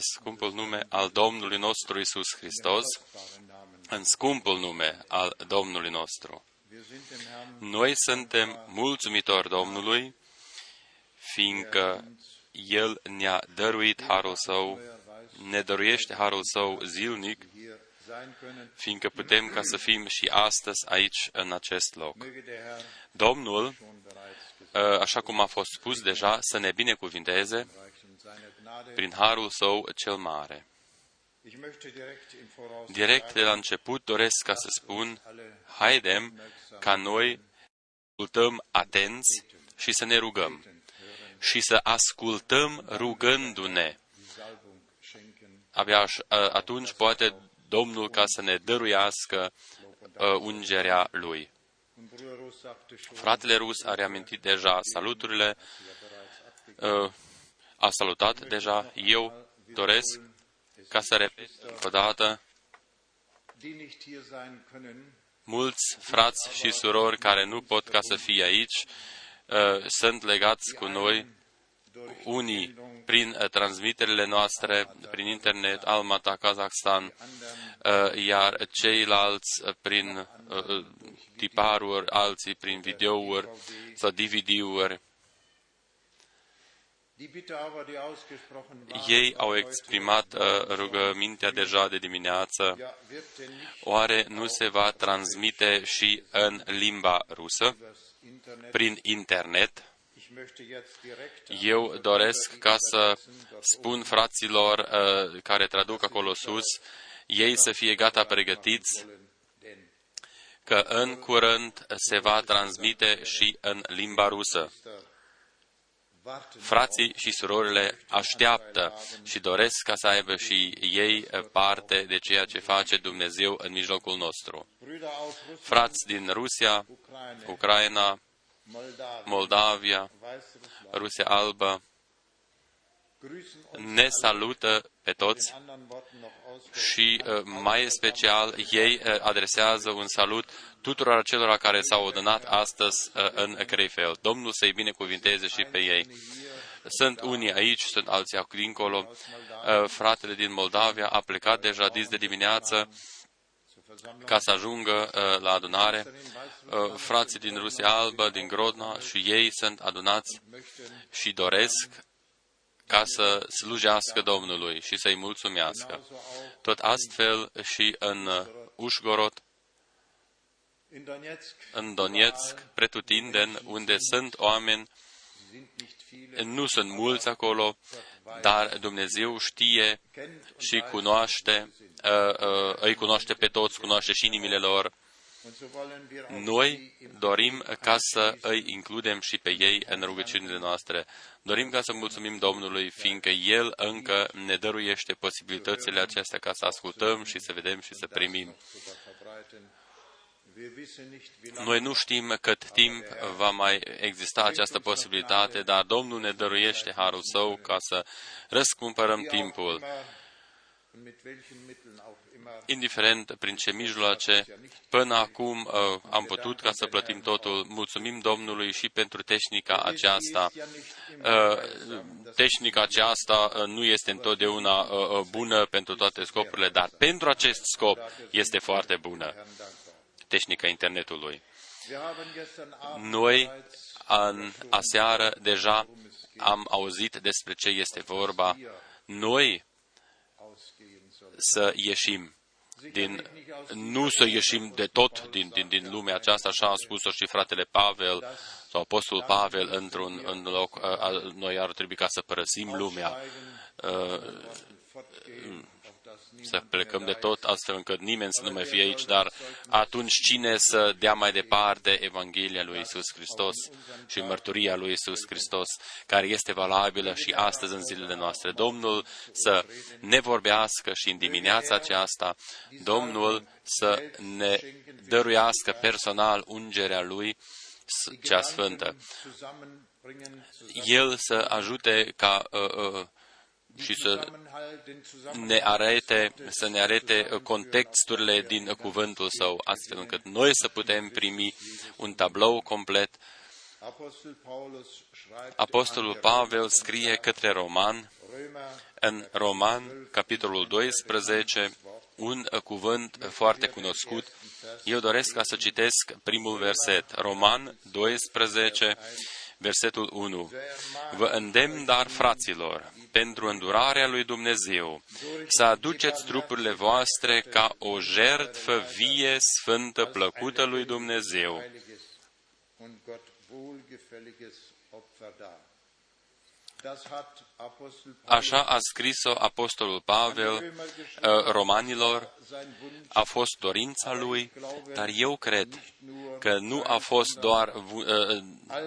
scumpul nume al Domnului nostru Isus Hristos, în scumpul nume al Domnului nostru. Noi suntem mulțumitori Domnului, fiindcă El ne-a dăruit harul Său, ne dăruiește harul Său zilnic, fiindcă putem ca să fim și astăzi aici, în acest loc. Domnul Ă, așa cum a fost spus deja, să ne binecuvinteze prin harul său cel mare. Direct de la început doresc ca să spun, haidem ca noi ascultăm atenți și să ne rugăm și să ascultăm rugându-ne. Abia atunci poate Domnul ca să ne dăruiască ungerea Lui. Fratele Rus a reamintit deja saluturile, uh, a salutat deja. Eu doresc ca să repet încă o dată mulți frați și surori care nu pot ca să fie aici, uh, sunt legați cu noi, unii prin uh, transmiterile noastre, prin internet, Almata, Kazakhstan, iar ceilalți prin tiparuri, alții prin videouri sau DVD-uri. Ei au exprimat uh, rugămintea deja de dimineață. Oare nu se va transmite și în limba rusă, prin internet? Eu doresc ca să spun fraților uh, care traduc acolo sus, ei să fie gata pregătiți că în curând se va transmite și în limba rusă. Frații și surorile așteaptă și doresc ca să aibă și ei parte de ceea ce face Dumnezeu în mijlocul nostru. Frați din Rusia, Ucraina, Moldavia, Rusia Albă, ne salută pe toți și uh, mai special ei uh, adresează un salut tuturor celor care s-au adunat astăzi uh, în Crefeld. Domnul să-i binecuvinteze și pe ei. Sunt unii aici, sunt alții acolo dincolo. Fratele din Moldavia a plecat deja dis de dimineață ca să ajungă la adunare. Frații din Rusia Albă, din Grodna și ei sunt adunați și doresc ca să slujească Domnului și să-i mulțumească. Tot astfel și în Ușgorod, în Donetsk, pretutindeni, unde sunt oameni, nu sunt mulți acolo, dar Dumnezeu știe și cunoaște, uh, uh, îi cunoaște pe toți, cunoaște și inimile lor noi dorim ca să îi includem și pe ei în rugăciunile noastre. Dorim ca să mulțumim Domnului, fiindcă El încă ne dăruiește posibilitățile acestea ca să ascultăm și să vedem și să primim. Noi nu știm cât timp va mai exista această posibilitate, dar Domnul ne dăruiește harul său ca să răscumpărăm timpul indiferent prin ce mijloace, până acum uh, am putut ca să plătim totul. Mulțumim Domnului și pentru tehnica aceasta. Uh, tehnica aceasta uh, nu este întotdeauna uh, uh, bună pentru toate scopurile, dar pentru acest scop este foarte bună. Tehnica internetului. Noi, în aseară, deja am auzit despre ce este vorba. Noi să ieșim din, nu să ieșim de tot din, din, din lumea aceasta, așa a spus-o și fratele Pavel sau Apostol Pavel într-un în loc, noi ar trebui ca să părăsim lumea, să plecăm de tot, astfel încât nimeni să nu mai fie aici, dar atunci cine să dea mai departe Evanghelia lui Isus Hristos și mărturia lui Isus Hristos, care este valabilă și astăzi în zilele noastre. Domnul să ne vorbească și în dimineața aceasta, Domnul să ne dăruiască personal ungerea lui cea sfântă. El să ajute ca uh, uh, și să ne arete, să ne arete contexturile din cuvântul său, astfel încât noi să putem primi un tablou complet Apostolul Pavel scrie către Roman, în Roman, capitolul 12, un cuvânt foarte cunoscut. Eu doresc ca să citesc primul verset. Roman 12, versetul 1. Vă îndemn, dar, fraților, pentru îndurarea lui Dumnezeu, să aduceți trupurile voastre ca o jertfă vie, sfântă, plăcută lui Dumnezeu. Așa a scris-o Apostolul Pavel uh, romanilor, a fost dorința lui, dar eu cred că nu a fost doar uh,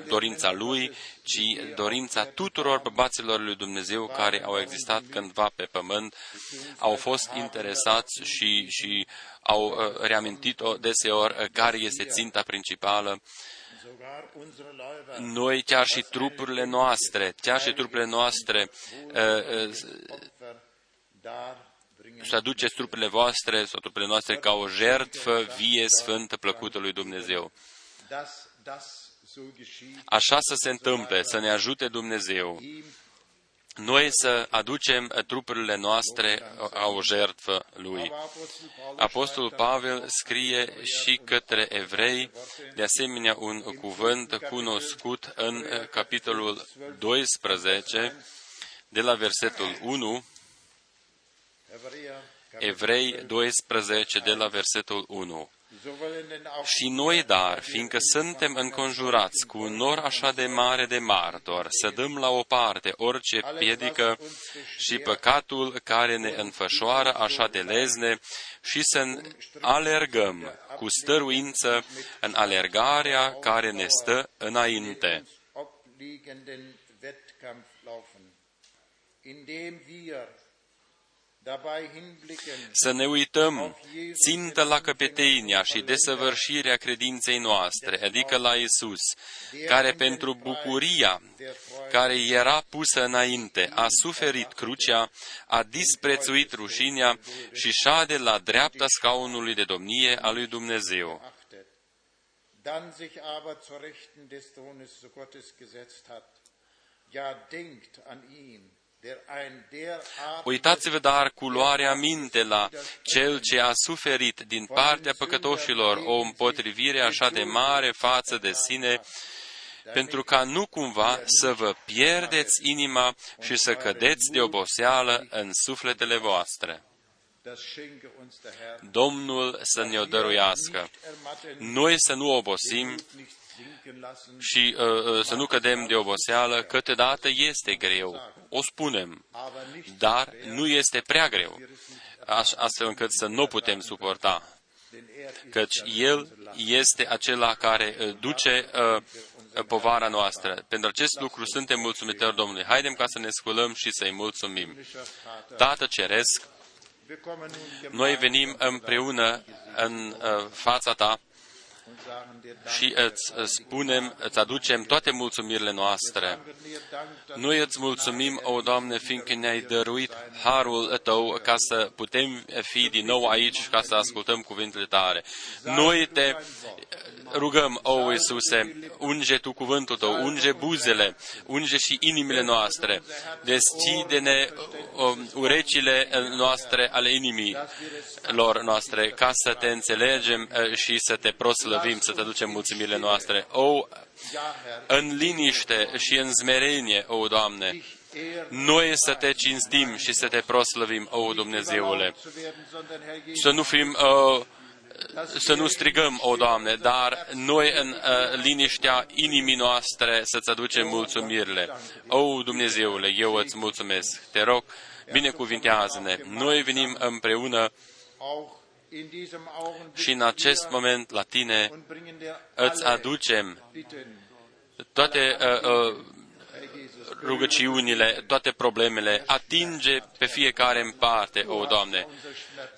dorința lui, ci dorința tuturor bărbaților lui Dumnezeu care au existat cândva pe pământ, au fost interesați și, și au uh, reamintit-o deseori care este ținta principală. Noi, chiar și trupurile noastre, chiar și trupurile noastre, uh, uh, să aduceți trupurile voastre sau trupurile noastre ca o jertfă vie, sfântă, plăcută lui Dumnezeu. Așa să se întâmple, să ne ajute Dumnezeu noi să aducem trupurile noastre a o jertfă lui. Apostolul Pavel scrie și către evrei, de asemenea, un cuvânt cunoscut în capitolul 12, de la versetul 1, Evrei 12, de la versetul 1. Și noi, dar, fiindcă suntem înconjurați cu un nor așa de mare de martor, să dăm la o parte orice piedică și păcatul care ne înfășoară așa de lezne și să alergăm cu stăruință în alergarea care ne stă înainte. indem wir să ne uităm țintă la căpetenia și desăvârșirea credinței noastre, adică la Isus, care pentru bucuria care era pusă înainte, a suferit crucea, a disprețuit rușinea și șade la dreapta scaunului de domnie a lui Dumnezeu. Dann sich aber zur Rechten des Thrones Gottes gesetzt hat. Ja, denkt an ihn, Uitați-vă dar cu luarea minte la cel ce a suferit din partea păcătoșilor o împotrivire așa de mare față de sine, pentru ca nu cumva să vă pierdeți inima și să cădeți de oboseală în sufletele voastre. Domnul să ne-o dăruiască. Noi să nu obosim, și uh, uh, să nu cădem de oboseală, câteodată este greu, o spunem, dar nu este prea greu, astfel încât să nu putem suporta, căci El este acela care uh, duce uh, povara noastră. Pentru acest lucru suntem mulțumitori Domnului. Haidem ca să ne sculăm și să-i mulțumim. Tată Ceresc, noi venim împreună în uh, fața Ta și îți spunem, îți aducem toate mulțumirile noastre. Noi îți mulțumim, o Doamne, fiindcă ne-ai dăruit harul Tău ca să putem fi din nou aici, ca să ascultăm cuvintele Tale. Noi te rugăm, o Iisuse, unge Tu cuvântul Tău, unge buzele, unge și inimile noastre, deschide-ne um, urecile noastre ale inimii lor noastre, ca să te înțelegem uh, și să te proslăvim, să te ducem mulțumirile noastre. O, în liniște și în zmerenie, o, Doamne, noi să te cinstim și să te proslăvim, o Dumnezeule. Să nu fim uh, să nu strigăm, o Doamne, dar noi în uh, liniștea inimii noastre să-ți aducem mulțumirile. O, Dumnezeule, eu îți mulțumesc. Te rog, binecuvintează-ne. Noi venim împreună și în acest moment la tine îți aducem toate uh, uh, rugăciunile, toate problemele, atinge pe fiecare în parte, o Doamne.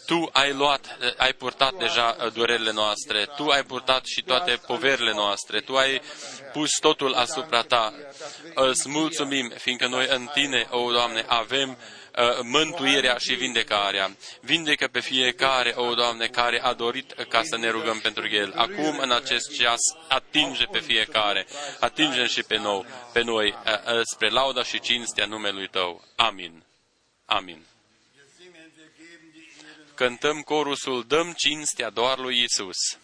Tu ai luat, ai purtat deja uh, durerile noastre, Tu ai purtat și toate poverile noastre, Tu ai pus totul asupra Ta. Îți mulțumim, fiindcă noi în Tine, o Doamne, avem uh, mântuirea și vindecarea. Vindecă pe fiecare, o Doamne, care a dorit ca să ne rugăm pentru el. Acum, în acest ceas, atinge pe fiecare, atinge și pe, nou, pe noi, uh, uh, spre lauda și cinstea numelui Tău. Amin. Amin. Cântăm corusul Dăm cinstea doar lui Isus.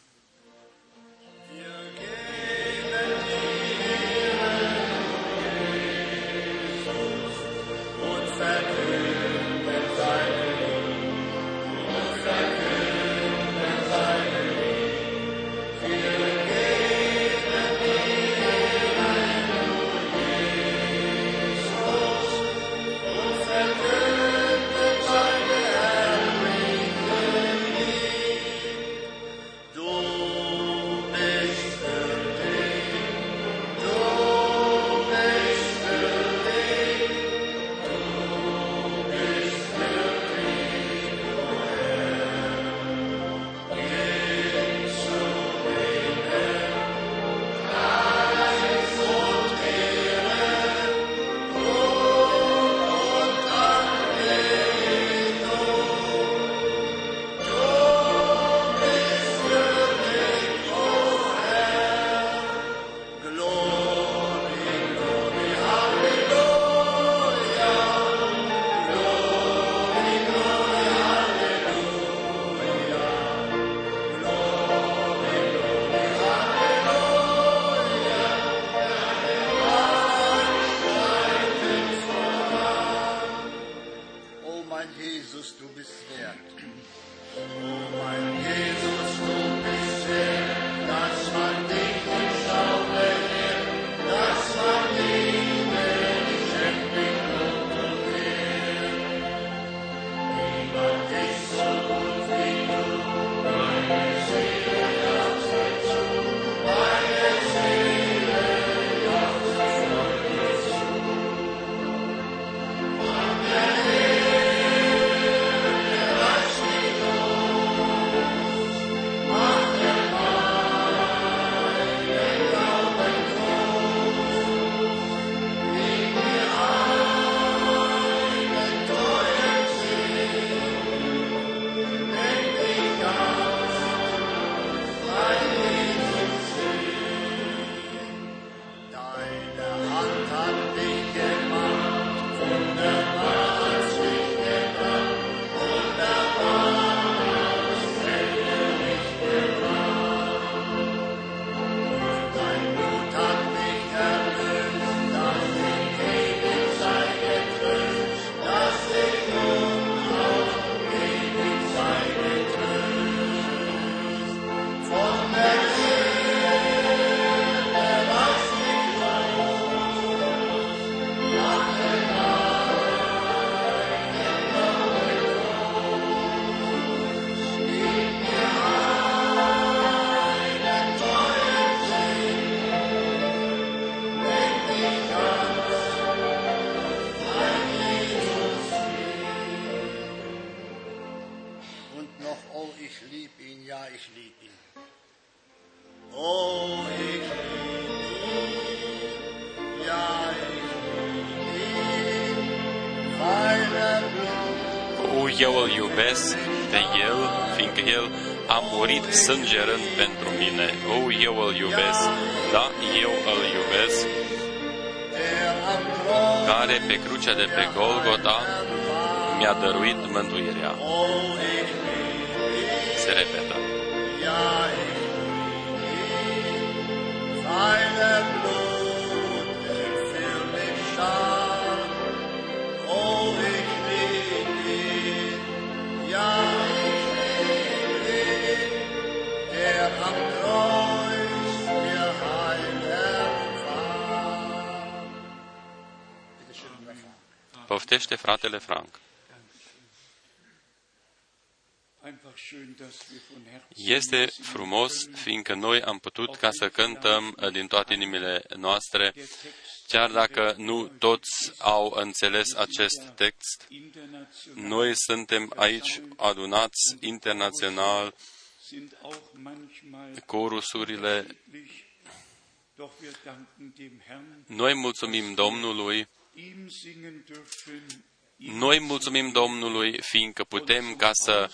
Poftește fratele Frank. Este frumos, fiindcă noi am putut ca să cântăm din toate inimile noastre, chiar dacă nu toți au înțeles acest text. Noi suntem aici adunați internațional, corusurile. Noi mulțumim Domnului Noi mulțumim Domnului, fiindcă putem ca să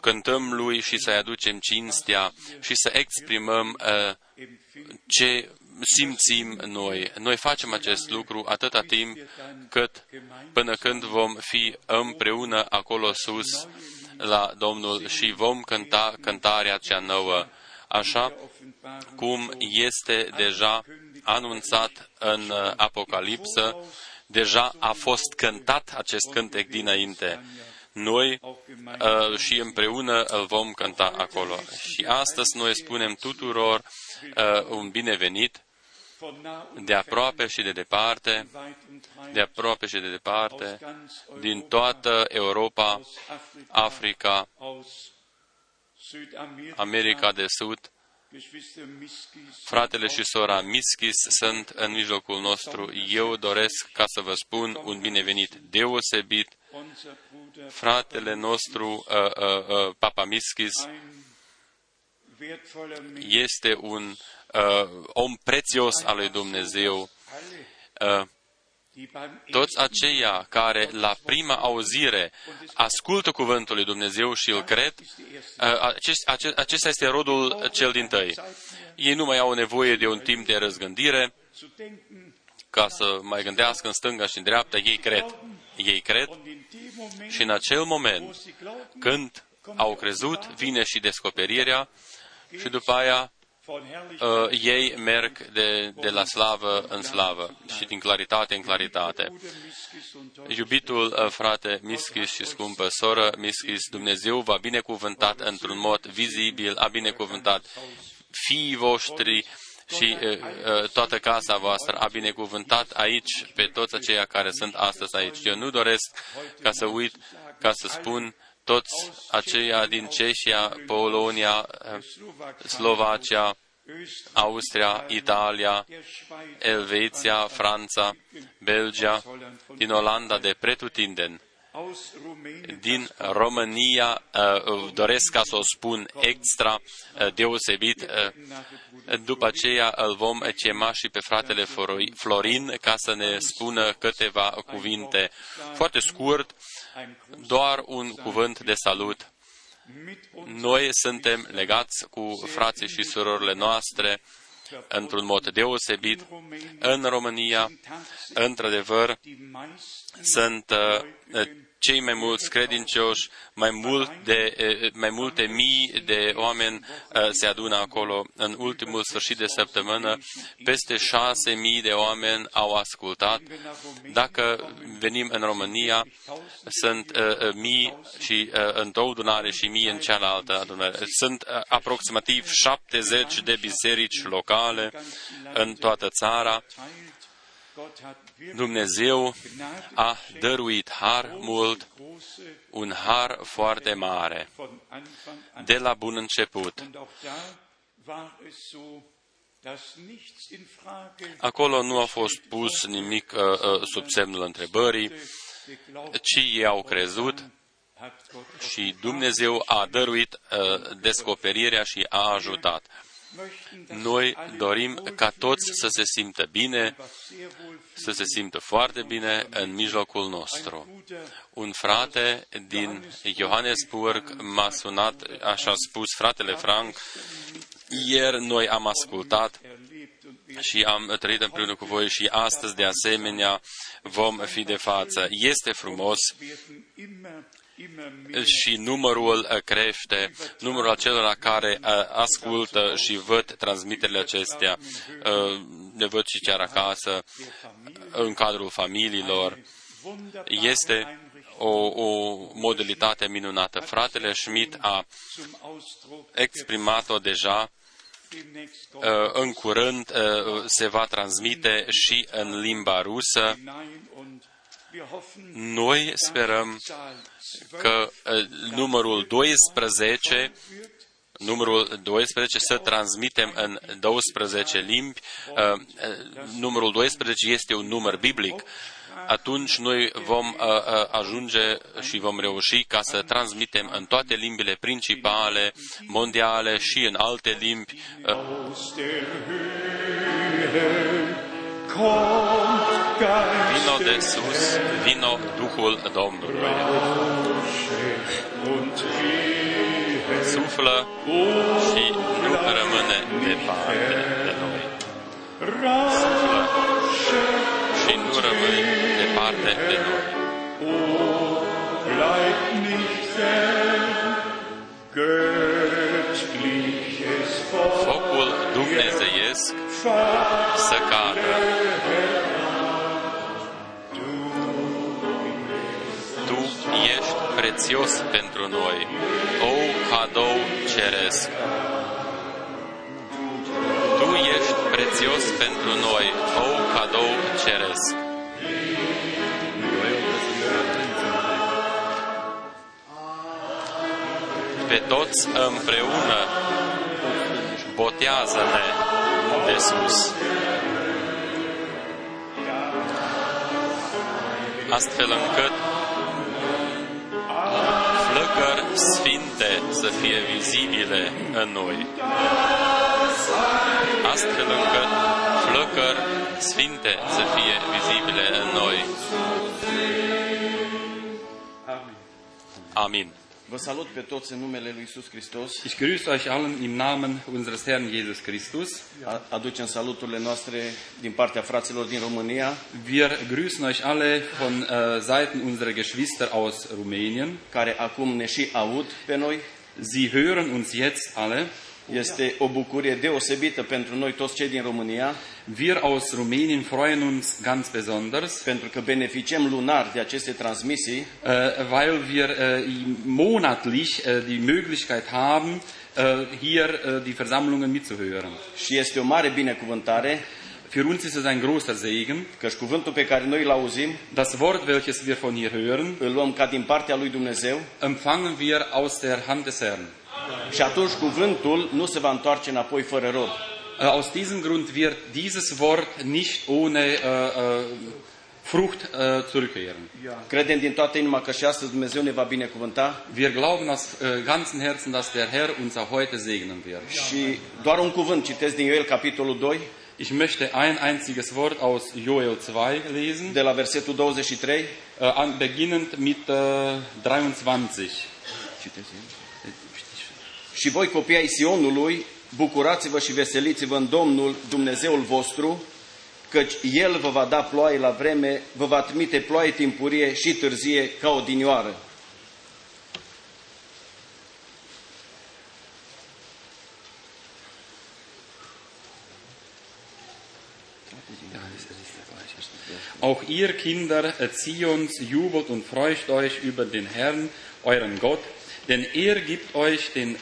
cântăm Lui și să-i aducem cinstea și să exprimăm uh, ce simțim noi. Noi facem acest lucru atâta timp cât până când vom fi împreună acolo sus la Domnul și vom cânta cântarea cea nouă, așa cum este deja anunțat în Apocalipsă, deja a fost cântat acest cântec dinainte. Noi uh, și împreună îl vom cânta acolo. Și astăzi noi spunem tuturor uh, un binevenit de aproape și de departe, de aproape și de departe, din toată Europa, Africa, America de Sud, Fratele și sora Miskis sunt în mijlocul nostru. Eu doresc ca să vă spun un binevenit deosebit. Fratele nostru, uh, uh, uh, Papa Miskis, este un uh, om prețios al lui Dumnezeu. Uh, toți aceia care la prima auzire ascultă cuvântul lui Dumnezeu și îl cred, uh, acesta este rodul cel din tăi. Ei nu mai au nevoie de un timp de răzgândire ca să mai gândească în stânga și în dreapta, ei cred. Ei cred și în acel moment, când au crezut, vine și descoperirea și după aia uh, ei merg de, de la slavă în slavă și din claritate în claritate. Iubitul uh, frate Mischis și scumpă soră Mischis, Dumnezeu va binecuvântat într-un mod vizibil, a binecuvântat fiii voștri și uh, uh, toată casa voastră, a binecuvântat aici pe toți aceia care sunt astăzi aici. Eu nu doresc ca să uit, ca să spun toți aceia din Ceșia, Polonia, Slovacia, Austria, Italia, Elveția, Franța, Belgia, din Olanda de pretutindeni, din România, uh, doresc ca să o spun extra uh, deosebit, uh, după aceea îl vom chema și pe fratele Florin ca să ne spună câteva cuvinte. Foarte scurt, doar un cuvânt de salut. Noi suntem legați cu frații și surorile noastre într-un mod deosebit. În România, într-adevăr, sunt uh, cei mai mulți credincioși, mai, mult de, mai multe mii de oameni se adună acolo. În ultimul sfârșit de săptămână, peste șase mii de oameni au ascultat. Dacă venim în România, sunt mii și în două adunare și mii în cealaltă adunare. Sunt aproximativ 70 de biserici locale în toată țara Dumnezeu a dăruit har mult, un har foarte mare, de la bun început. Acolo nu a fost pus nimic uh, uh, sub semnul întrebării, ci ei au crezut și Dumnezeu a dăruit uh, descoperirea și a ajutat. Noi dorim ca toți să se simtă bine, să se simtă foarte bine în mijlocul nostru. Un frate din Johannesburg m-a sunat, așa a spus fratele Frank, ieri noi am ascultat și am trăit împreună cu voi și astăzi, de asemenea, vom fi de față. Este frumos și numărul uh, crește, numărul acelora care uh, ascultă și văd transmiterile acestea, uh, ne văd și chiar acasă, în cadrul familiilor. Este o, o modalitate minunată. Fratele Schmidt a exprimat-o deja în curând se va transmite și în limba rusă. Noi sperăm că numărul 12 numărul 12 să transmitem în 12 limbi. Numărul 12 este un număr biblic. Atunci noi vom ajunge și vom reuși ca să transmitem în toate limbile principale, mondiale și în alte limbi Vino de sus, vino Duhul Domnului. Suflă și nu rămâne departe de noi. Suflă și nu rămâne departe de noi. Focul dumnezeiesc să cadă. Tu ești prețios pentru noi, o cadou ceresc. Tu ești prețios pentru noi, o cadou ceresc. Pe toți împreună botează-ne de sus. Astfel încât flăcări sfinte să fie vizibile în noi. Astfel încât flăcări sfinte să fie vizibile în noi. Amin. Vă salut pe toți în numele lui Isus Hristos. Ich grüße euch allen im Namen unseres Herrn Jesus Christus. A- Aducem saluturile noastre din partea fraților din România, Wir grüßen euch alle von äh, Seiten unserer Geschwister aus Rumänien. care acum ne și aud pe noi. Sie hören uns jetzt alle. Este o bucurie deosebită pentru noi toți cei din România, Wir aus Rumänien freuen uns ganz besonders, pentru că beneficiem lunar de aceste transmisii äh, weil wir äh, monatlich äh, die Möglichkeit haben, äh, hier äh, die Versammlungen mitzuhören. și este o mare binecuvântare, Für uns ist es ein großer Segen. căci cuvântul pe care noi îl auzim Das Wort, welches wir von hier hören, îl luăm ca din partea lui Dumnezeu empfangen wir aus der Hand des Herrn. Și atunci cuvântul nu se va întoarce înapoi fără rod. Äh, Aus diesem Grund wird dieses Wort nicht ohne äh, äh, Frucht äh, zurückkehren. Credem din toată inima că și astăzi Dumnezeu ne va binecuvânta Wir glauben aus äh, ganzem Herzen, dass der Herr uns auch heute segnen wird. și doar un cuvânt citesc din Ioel, capitolul 2, Ich möchte ein einziges Wort aus Joel 2 lesen, de la versetul 23. äh, an, beginnend mit äh, 23. Și voi, copii ai Sionului, bucurați-vă și veseliți-vă în Domnul Dumnezeul vostru, căci El vă va da ploaie la vreme, vă va trimite ploaie timpurie și târzie ca o dinioară. Auch ihr Kinder Zions jubelt und freut euch über den Herrn, euren Gott, denn er gibt euch den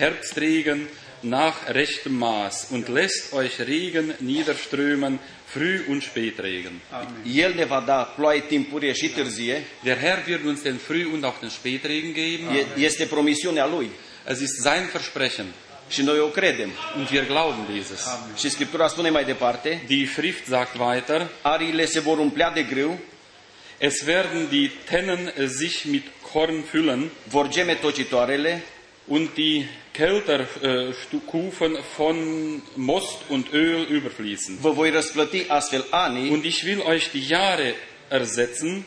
Herbstregen nach rechtem Maß und lässt euch Regen niederströmen, Früh- und Spätregen. El ne va da ploaie timpurie și târzie, Der Herr wird uns den Früh- und auch den Spätregen geben. E- este promisiunea Lui Es ist sein Versprechen și noi o credem. und wir glauben dieses. Și Scriptura spune mai departe, Die Schrift sagt weiter, ariile se vor umplea de grâu, es werden die Tennen sich mit Korn füllen vor geme tocitoarele, und die Kelterkufen von Most und Öl überfließen. Und ich will euch die Jahre ersetzen,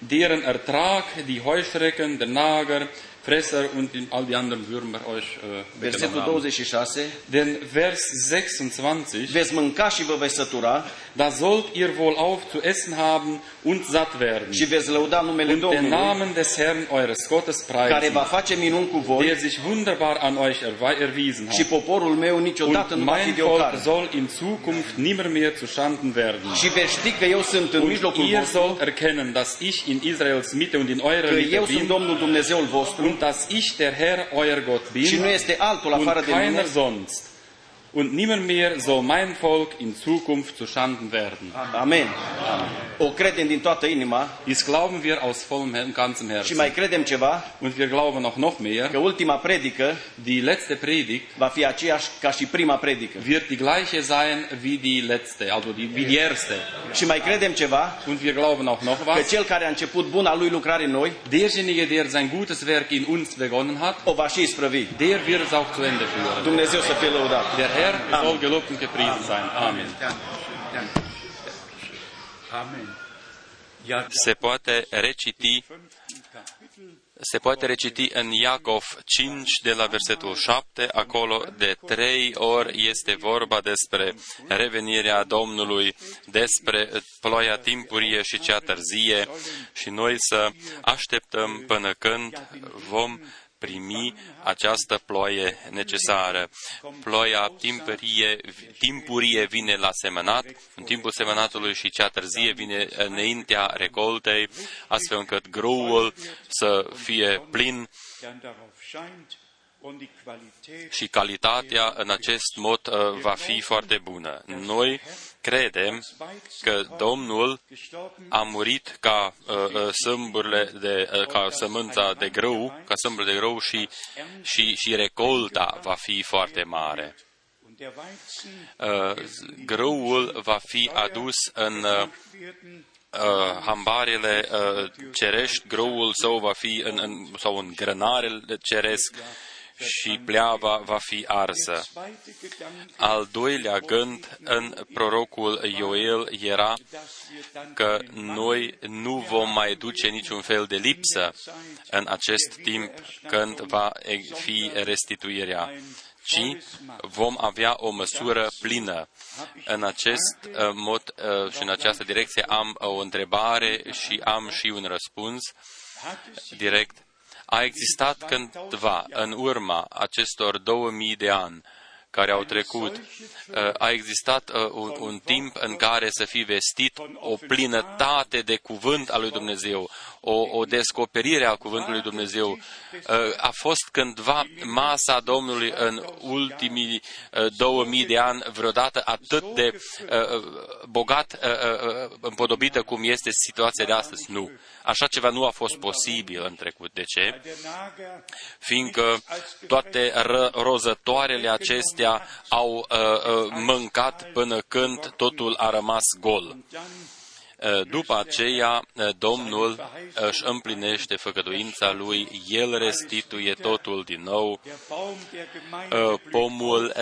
deren Ertrag die Heuschrecken, der Nager, Fresser und die, all die anderen Würmer euch äh, Versetul weggenommen haben. 26, Denn Vers 26, veți mânca și vă veți sătura da sollt ihr wohl auch zu essen haben und satt werden și veți lăuda numele und den Domnului, Namen des Herrn eures Gottes care preisen, va face minuni cu voi der sich wunderbar an euch erwe- erwiesen și hat. poporul meu niciodată Und nu va fi mein de Volk ocară. soll in Zukunft nimmer mehr zu Schanden werden. Și veți ști că eu sunt în Und mijlocul ihr vostru, sollt erkennen, dass ich in Israels Mitte und in eurer că Mitte eu sunt bin Domnul Dumnezeul vostru und dass ich der Herr, euer Gott și nu bin este altul und afară de mine. keiner sonst. Und nimmer mehr soll mein Volk in Zukunft zu Schanden werden. Amen. O credem din toată inima Dies glauben wir aus vollem Her- ganzem și Herzen. mai credem ceva, Und wir glauben auch noch mehr, că ultima predică die letzte Predigt va fi aceeași ca și prima predică. wird die gleiche sein wie die letzte, also die, wie die erste. Și mai credem ceva, Und wir glauben auch noch că was. cel care a început buna lui lucrare în noi, Derjenige, der sein gutes Werk in uns begonnen hat, o va și isprăvi. der wird es auch zu Ende führen. Dumnezeu să fie lăudat. Der Herr Amen. soll gelobt und gepriesen sein. Amen. Danke. Danke. Amen. Se poate reciti se poate reciti în Iacov 5 de la versetul 7, acolo de trei ori este vorba despre revenirea Domnului, despre ploaia timpurie și cea târzie și noi să așteptăm până când vom primi această ploaie necesară. Ploaia timpurie, timpurie vine la semănat, în timpul semănatului și cea târzie vine înaintea recoltei, astfel încât grâul să fie plin și calitatea în acest mod uh, va fi foarte bună. Noi credem că Domnul a murit ca uh, uh, sâmburile de, uh, ca sămânța de grâu, ca sâmburile de grâu și, și, și recolta va fi foarte mare. Uh, grâul va fi adus în uh, uh, hambarele uh, cerești, grâul său va fi în, în, sau în grănarele ceresc și pleava va fi arsă. Al doilea gând în prorocul Ioel era că noi nu vom mai duce niciun fel de lipsă în acest timp când va fi restituirea ci vom avea o măsură plină. În acest uh, mod uh, și în această direcție am o întrebare și am și un răspuns direct a existat cândva, în urma acestor 2000 de ani care au trecut, uh, a existat uh, un, un timp în care să fi vestit o plinătate de cuvânt al lui Dumnezeu, o, o descoperire a cuvântului Dumnezeu. Uh, a fost cândva masa Domnului în ultimii 2000 de ani vreodată atât de bogat împodobită cum este situația de astăzi? Nu. Așa ceva nu a fost posibil în trecut. De ce? Fiindcă toate rozătoarele acestea au uh, uh, mâncat până când totul a rămas gol. Uh, după aceea, uh, Domnul își împlinește făgăduința lui, El restituie totul din nou, uh, pomul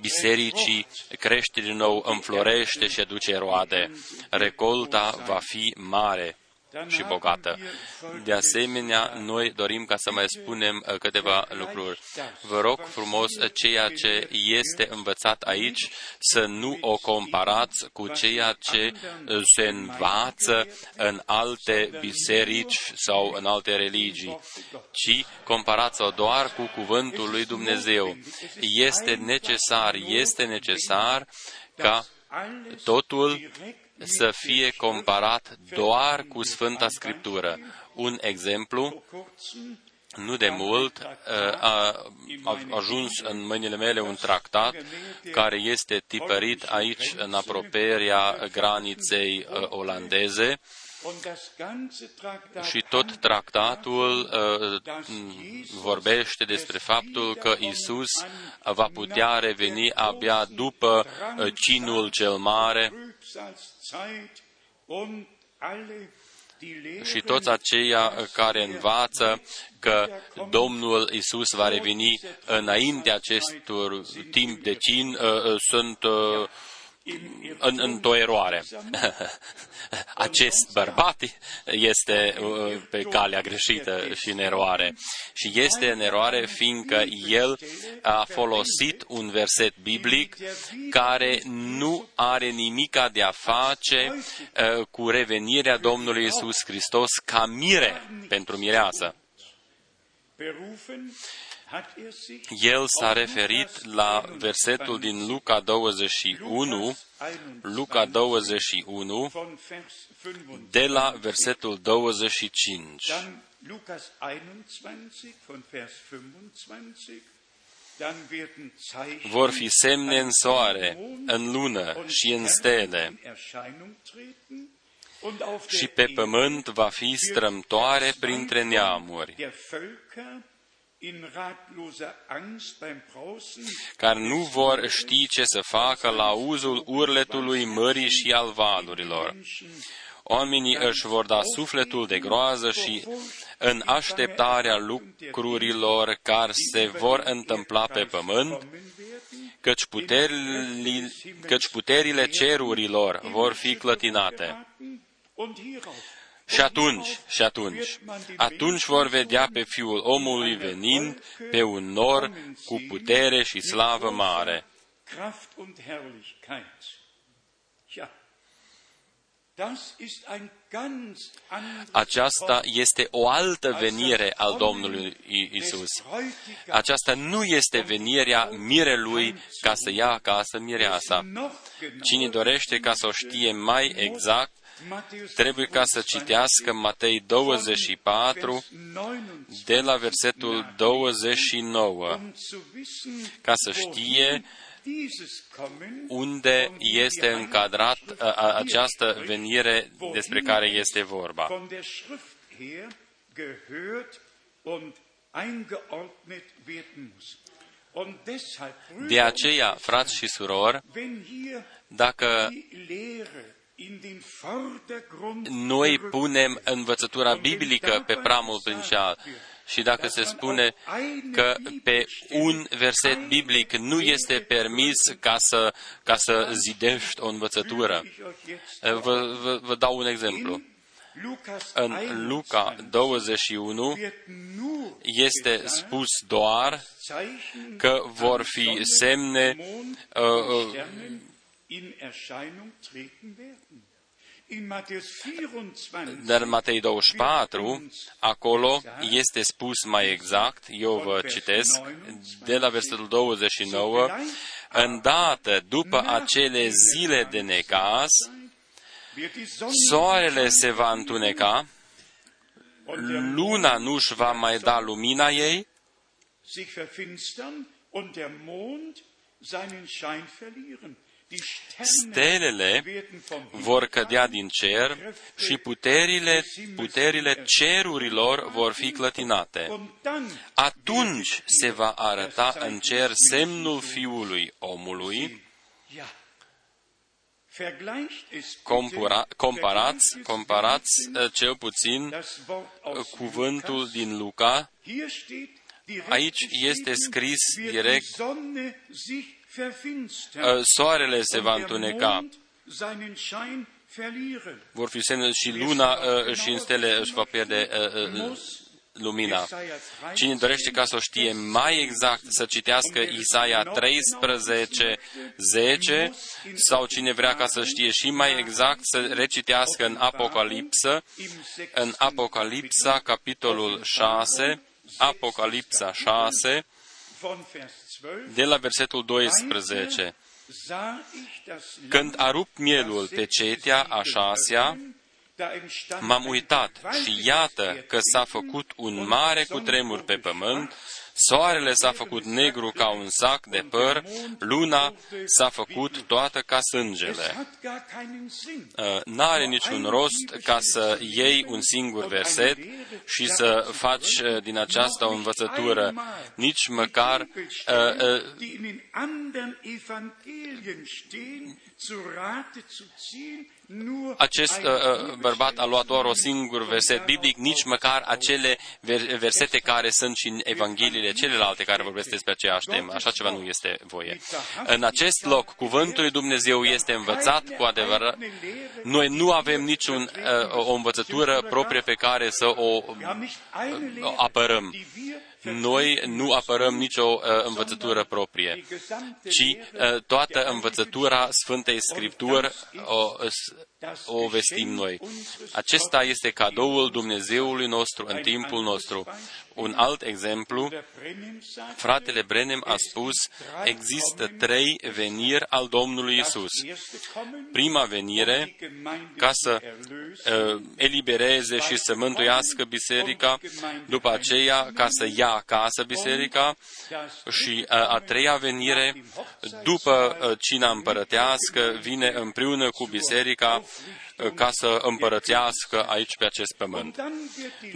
bisericii crește din nou, înflorește și aduce roade. Recolta va fi mare și bogată. De asemenea, noi dorim ca să mai spunem uh, câteva lucruri. Vă rog frumos, uh, ceea ce este învățat aici, să nu o comparați cu ceea ce uh, se învață în alte biserici sau în alte religii, ci comparați-o doar cu cuvântul lui Dumnezeu. Este necesar, este necesar ca totul să fie comparat doar cu Sfânta Scriptură. Un exemplu, nu de mult uh, a ajuns în mâinile mele un tractat care este tipărit aici în apropierea graniței uh, olandeze și tot tractatul uh, vorbește despre faptul că Isus va putea reveni abia după uh, cinul cel mare. și toți aceia care învață că Domnul Isus va reveni înainte acestor timp de cin uh, sunt în, într-o eroare. Acest bărbat este uh, pe calea greșită și în eroare. Și este în eroare fiindcă el a folosit un verset biblic care nu are nimica de a face uh, cu revenirea Domnului Isus Hristos ca mire pentru mireasă. El s-a referit la versetul din Luca 21, Luca 21, de la versetul 25. Vor fi semne în soare, în lună și în stele, și pe pământ va fi strămtoare printre neamuri care nu vor ști ce să facă la uzul urletului mării și al valurilor. Oamenii își vor da sufletul de groază și în așteptarea lucrurilor care se vor întâmpla pe pământ, căci puterile, căci puterile cerurilor vor fi clătinate Și atunci, și atunci, atunci vor vedea pe Fiul omului venind pe un nor cu putere și slavă mare. Aceasta este o altă venire al Domnului Isus. Aceasta nu este venirea mirelui ca să ia acasă mireasa. Cine dorește ca să o știe mai exact, trebuie ca să citească Matei 24 de la versetul 29 ca să știe unde este încadrat această venire despre care este vorba. De aceea, frați și surori, dacă noi punem învățătura biblică pe pramul principal și dacă se spune că pe un verset biblic nu este permis ca să, ca să zidești o învățătură. Vă, vă, vă dau un exemplu. În Luca 21 este spus doar că vor fi semne uh, uh, dar în Matei 24, acolo este spus mai exact, eu vă citesc, de la versetul 29, îndată după acele zile de necaz, soarele se va întuneca, luna nu-și va mai da lumina ei, Stelele vor cădea din cer și puterile, puterile cerurilor vor fi clătinate. Atunci se va arăta în cer semnul Fiului omului. Compara, comparați, comparați uh, cel puțin uh, cuvântul din Luca. Aici este scris direct soarele se va întuneca, vor fi semne și luna și în stele își va pierde lumina. Cine dorește ca să o știe mai exact, să citească Isaia 13, 10, sau cine vrea ca să știe și mai exact, să recitească în Apocalipsă, în Apocalipsa, capitolul 6, Apocalipsa 6, de la versetul 12. Când a rupt mielul pe cetea a șasea, m-am uitat și iată că s-a făcut un mare cutremur pe pământ Soarele s-a făcut negru ca un sac de păr, luna s-a făcut toată ca sângele. Uh, n-are niciun rost ca să iei un singur verset și să faci uh, din aceasta o învățătură, nici măcar uh, acest uh, bărbat a luat doar o singur verset biblic, nici măcar acele versete care sunt și în Evangheliile celelalte care vorbesc despre aceeași temă. Așa ceva nu este voie. În acest loc, cuvântul lui Dumnezeu este învățat cu adevărat. Noi nu avem niciun uh, o învățătură proprie pe care să o, o apărăm noi nu apărăm nicio uh, învățătură proprie, ci uh, toată învățătura Sfântei Scripturi o, o vestim noi. Acesta este cadoul Dumnezeului nostru în timpul nostru. Un alt exemplu, fratele Brenem a spus, există trei veniri al Domnului Isus. Prima venire, ca să uh, elibereze și să mântuiască biserica, după aceea ca să ia acasă biserica și uh, a treia venire, după uh, cina împărătească, vine împreună cu biserica ca să împărățească aici pe acest pământ.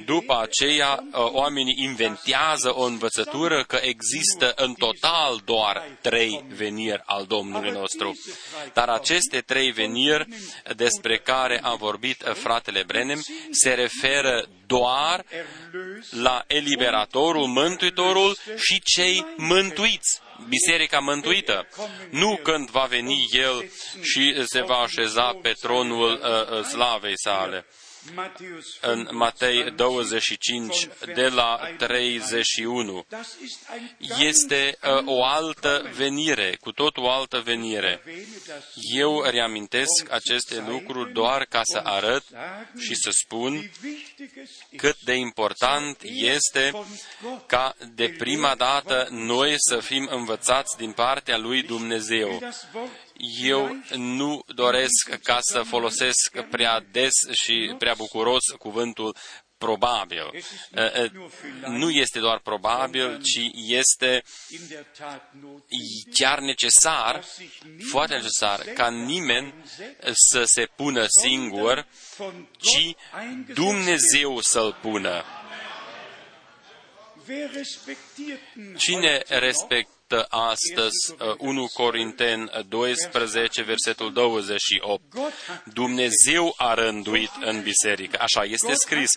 După aceea, oamenii inventează o învățătură că există în total doar trei veniri al Domnului nostru. Dar aceste trei veniri despre care a vorbit fratele Brenem se referă doar la eliberatorul, mântuitorul și cei mântuiți biserica mântuită. Nu când va veni El și se va așeza pe tronul uh, uh slavei sale în Matei 25 de la 31. Este uh, o altă venire, cu tot o altă venire. Eu reamintesc aceste lucruri doar ca să arăt și să spun cât de important este ca de prima dată noi să fim învățați din partea lui Dumnezeu eu nu doresc ca să folosesc prea des și prea bucuros cuvântul probabil. Nu este doar probabil, ci este chiar necesar, foarte necesar, ca nimeni să se pună singur, ci Dumnezeu să-l pună. Cine respectă arată astăzi 1 uh, Corinten 12, versetul 28. Dumnezeu a rânduit în biserică. Așa este scris.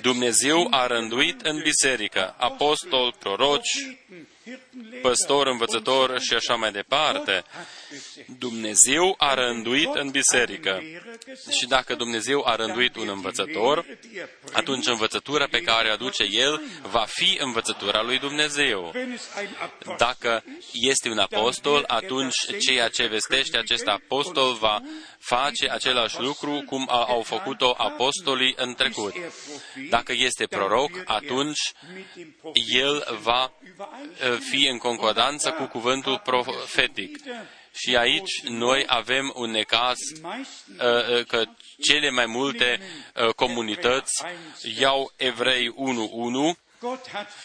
Dumnezeu a rânduit în biserică apostol, proroci, păstor, învățător și așa mai departe. Dumnezeu a rânduit în biserică. Și dacă Dumnezeu a rânduit un învățător, atunci învățătura pe care o aduce El va fi învățătura lui Dumnezeu. Dacă este un apostol, atunci ceea ce vestește acest apostol va face același lucru cum au făcut-o apostolii în trecut. Dacă este proroc, atunci el va eh, fi în concordanță cu cuvântul profetic. Și aici noi avem un necaz uh, uh, că cele mai multe uh, comunități iau Evrei 1.1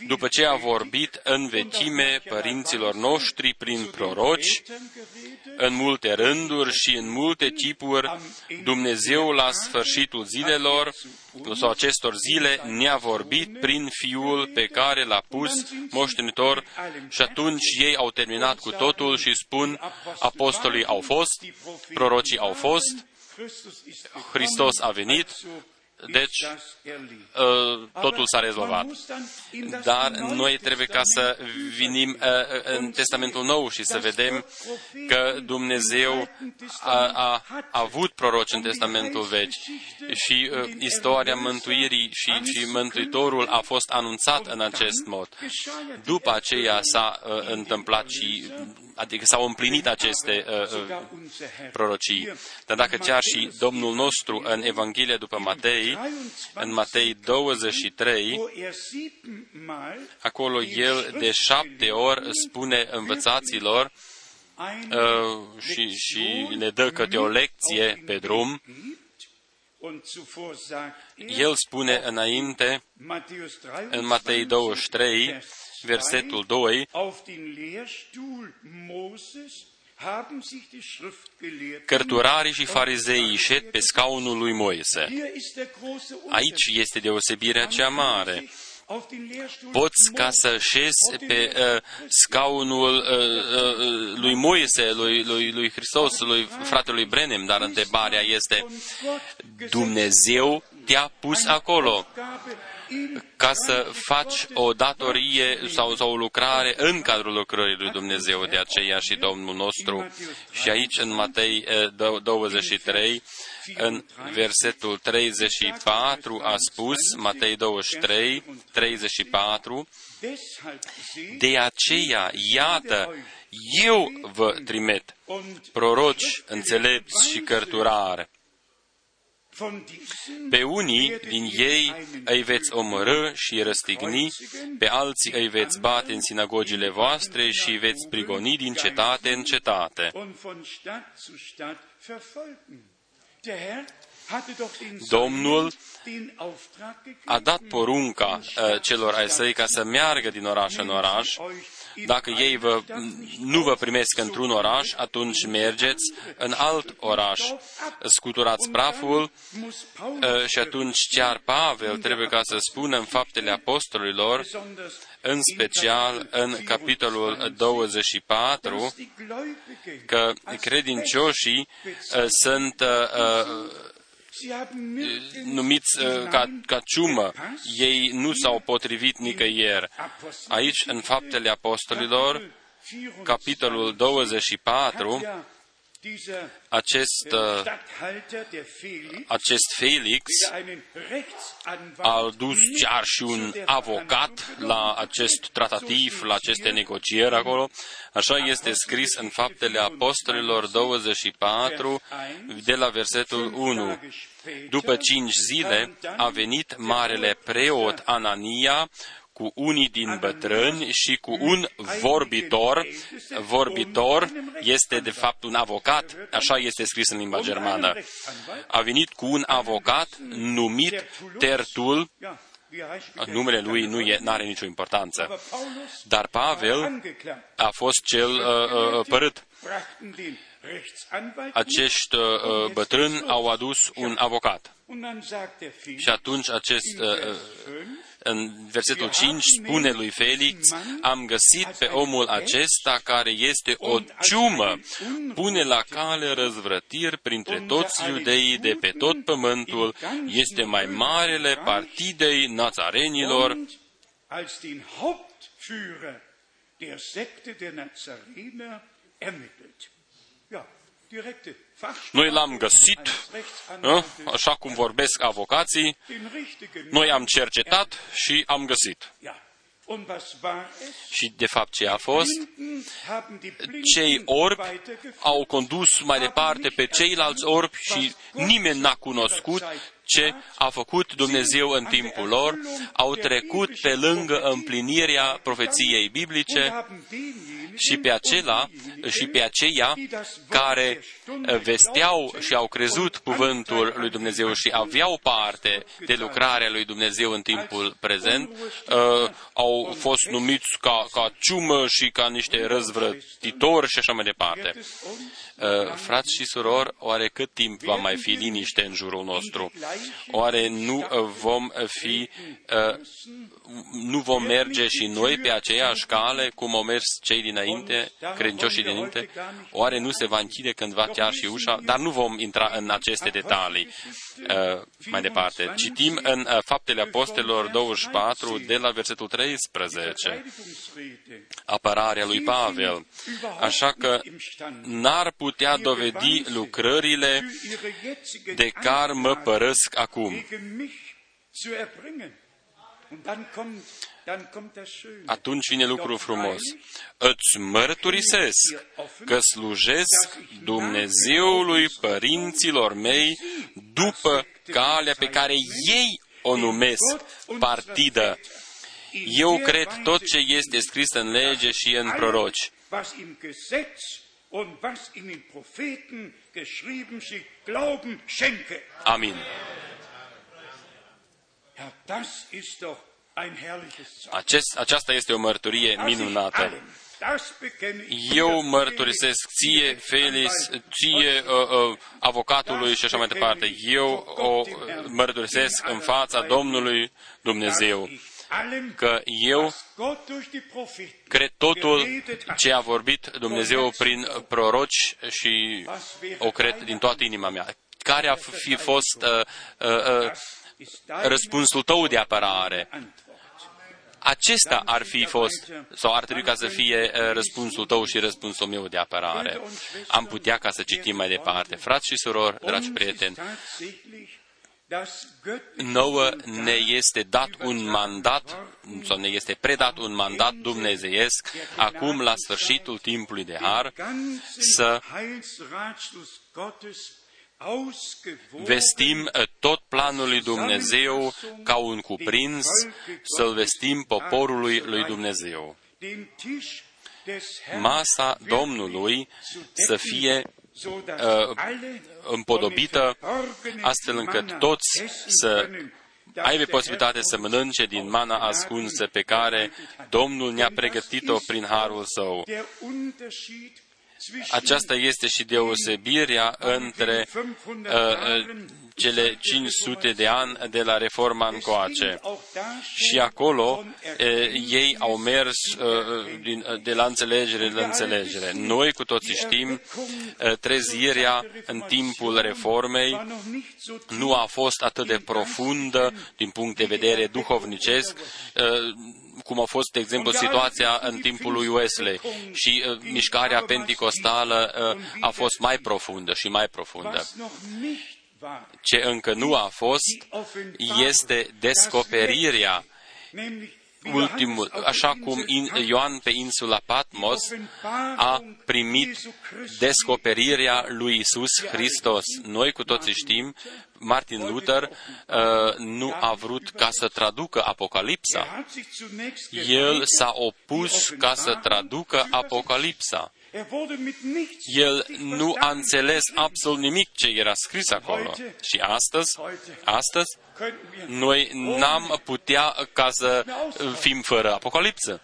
după ce a vorbit în vechime părinților noștri prin proroci, în multe rânduri și în multe tipuri, Dumnezeu la sfârșitul zilelor sau acestor zile ne-a vorbit prin Fiul pe care l-a pus moștenitor și atunci ei au terminat cu totul și spun, apostolii au fost, prorocii au fost, Hristos a venit, deci, uh, totul s-a rezolvat. Dar noi trebuie ca să vinim uh, în Testamentul Nou și să vedem că Dumnezeu a, a, a avut proroci în Testamentul Vechi și uh, istoria mântuirii și, și Mântuitorul a fost anunțat în acest mod. După aceea s-a întâmplat și adică s-au împlinit aceste uh, uh, prorocii. Dar dacă chiar și Domnul nostru în Evanghelia după Matei, în Matei 23, acolo el de șapte ori spune învățaților uh, și, și le dă câte o lecție pe drum, el spune înainte, în Matei 23, versetul 2, Cărturarii și farizeii șed pe scaunul lui Moise. Aici este deosebirea cea mare. Poți ca să șezi pe uh, scaunul uh, uh, lui Moise, lui, lui, lui Hristos, lui fratelui Brenem, dar întrebarea este, Dumnezeu te-a pus acolo ca să faci o datorie sau, sau o lucrare în cadrul lucrării lui Dumnezeu. De aceea și Domnul nostru și aici în Matei 23, în versetul 34 a spus, Matei 23, 34, de aceea, iată, eu vă trimit proroci, înțelepți și cărturari, pe unii din ei îi veți omorâ și răstigni, pe alții îi veți bate în sinagogile voastre și îi veți prigoni din cetate în cetate. Domnul a dat porunca uh, celor ai săi ca să meargă din oraș în oraș dacă ei vă, nu vă primesc într-un oraș, atunci mergeți în alt oraș, scuturați praful ă, și atunci chiar Pavel trebuie ca să spună în faptele apostolilor, în special în capitolul 24, că credincioșii ă, sunt ă, numiți uh, ca, ca ciumă. Ei nu s-au potrivit nicăieri. Aici, în faptele apostolilor, capitolul 24, acest, uh, acest Felix a dus chiar și un avocat la acest tratativ, la aceste negocieri acolo. Așa este scris în Faptele Apostolilor 24, de la versetul 1. După cinci zile a venit marele preot Anania cu unii din bătrâni și cu un vorbitor. Vorbitor este de fapt un avocat, așa este scris în limba germană. A venit cu un avocat numit Tertul, numele lui nu e, are nicio importanță. Dar Pavel a fost cel uh, uh, părât. Acești uh, bătrâni au adus un avocat. Și atunci acest uh, în versetul 5 spune lui Felix, am găsit pe omul acesta care este o ciumă, pune la cale răzvrătiri printre toți iudeii de pe tot pământul, este mai marele partidei nazarenilor, der Sekte der Nazarener ermittelt. Ja, direkte noi l-am găsit, ă? așa cum vorbesc avocații, noi am cercetat și am găsit. Și de fapt ce a fost? Cei orbi au condus mai departe pe ceilalți orbi și nimeni n-a cunoscut ce a făcut Dumnezeu în timpul lor, au trecut pe lângă împlinirea profeției biblice și pe acela și pe aceia care vesteau și au crezut cuvântul lui Dumnezeu și aveau parte de lucrarea lui Dumnezeu în timpul prezent, uh, au fost numiți ca, ca ciumă și ca niște răzvrătitori și așa mai departe. Uh, frați și surori, oare cât timp va mai fi liniște în jurul nostru? Oare nu uh, vom fi, uh, nu vom merge și noi pe aceeași cale cum au mers cei dinainte, credincioșii dinainte? Oare nu se va închide cândva chiar și ușa? Dar nu vom intra în aceste detalii mai departe. Citim în Faptele Apostolilor 24, de la versetul 13, apărarea lui Pavel. Așa că n-ar putea dovedi lucrările de care mă părăsc acum. Atunci vine lucrul frumos. Îți mărturisesc că slujesc Dumnezeului părinților mei după calea pe care ei o numesc partidă. Eu cred tot ce este scris în lege și în proroci und was in den Propheten geschrieben steht, Glauben schenke. Amin. Ja, das ist doch ein herrliches Acest, aceasta este o mărturie minunată. Eu mărturisesc ție, Felix, ție, uh, uh, avocatului și așa mai departe. Eu o mărturisesc în fața Domnului Dumnezeu că eu cred totul ce a vorbit Dumnezeu prin proroci și o cred din toată inima mea. Care a fi fost uh, uh, uh, răspunsul tău de apărare? Acesta ar fi fost, sau ar trebui ca să fie uh, răspunsul tău și răspunsul meu de apărare. Am putea ca să citim mai departe. Frați și surori, dragi prieteni, nouă ne este dat un mandat, sau ne este predat un mandat dumnezeiesc, acum la sfârșitul timpului de har, să vestim tot planul lui Dumnezeu ca un cuprins, să-l vestim poporului lui Dumnezeu. Masa Domnului să fie uh, împodobită, astfel încât toți să aibă posibilitate să mănânce din mana ascunsă pe care Domnul ne-a pregătit-o prin harul său. Aceasta este și deosebirea între uh, uh cele 500 de ani de la Reforma încoace. Și acolo uh, ei au mers uh, din, de la înțelegere la înțelegere. Noi cu toții știm, uh, trezirea în timpul Reformei nu a fost atât de profundă din punct de vedere duhovnicesc, uh, cum a fost, de exemplu, situația în timpul lui Wesley. Și uh, mișcarea penticostală uh, a fost mai profundă și mai profundă. Ce încă nu a fost este descoperirea ultimul, așa cum Ioan pe insula Patmos a primit descoperirea lui Isus Hristos. Noi cu toții știm, Martin Luther uh, nu a vrut ca să traducă Apocalipsa. El s-a opus ca să traducă Apocalipsa. El nu a înțeles absolut nimic ce era scris acolo. Și astăzi, astăzi, noi n-am putea ca să fim fără apocalipsă.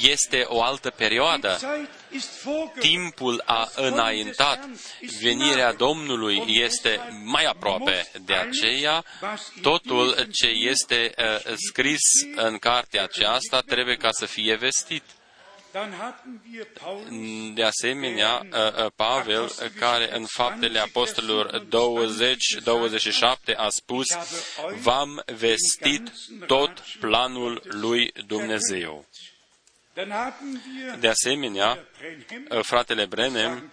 Este o altă perioadă. Timpul a înaintat. Venirea Domnului este mai aproape. De aceea, totul ce este uh, scris în cartea aceasta trebuie ca să fie vestit. De asemenea, uh, uh, Pavel, care în faptele apostolilor 20-27 a spus, v-am vestit tot planul lui Dumnezeu. De asemenea, fratele Brenem,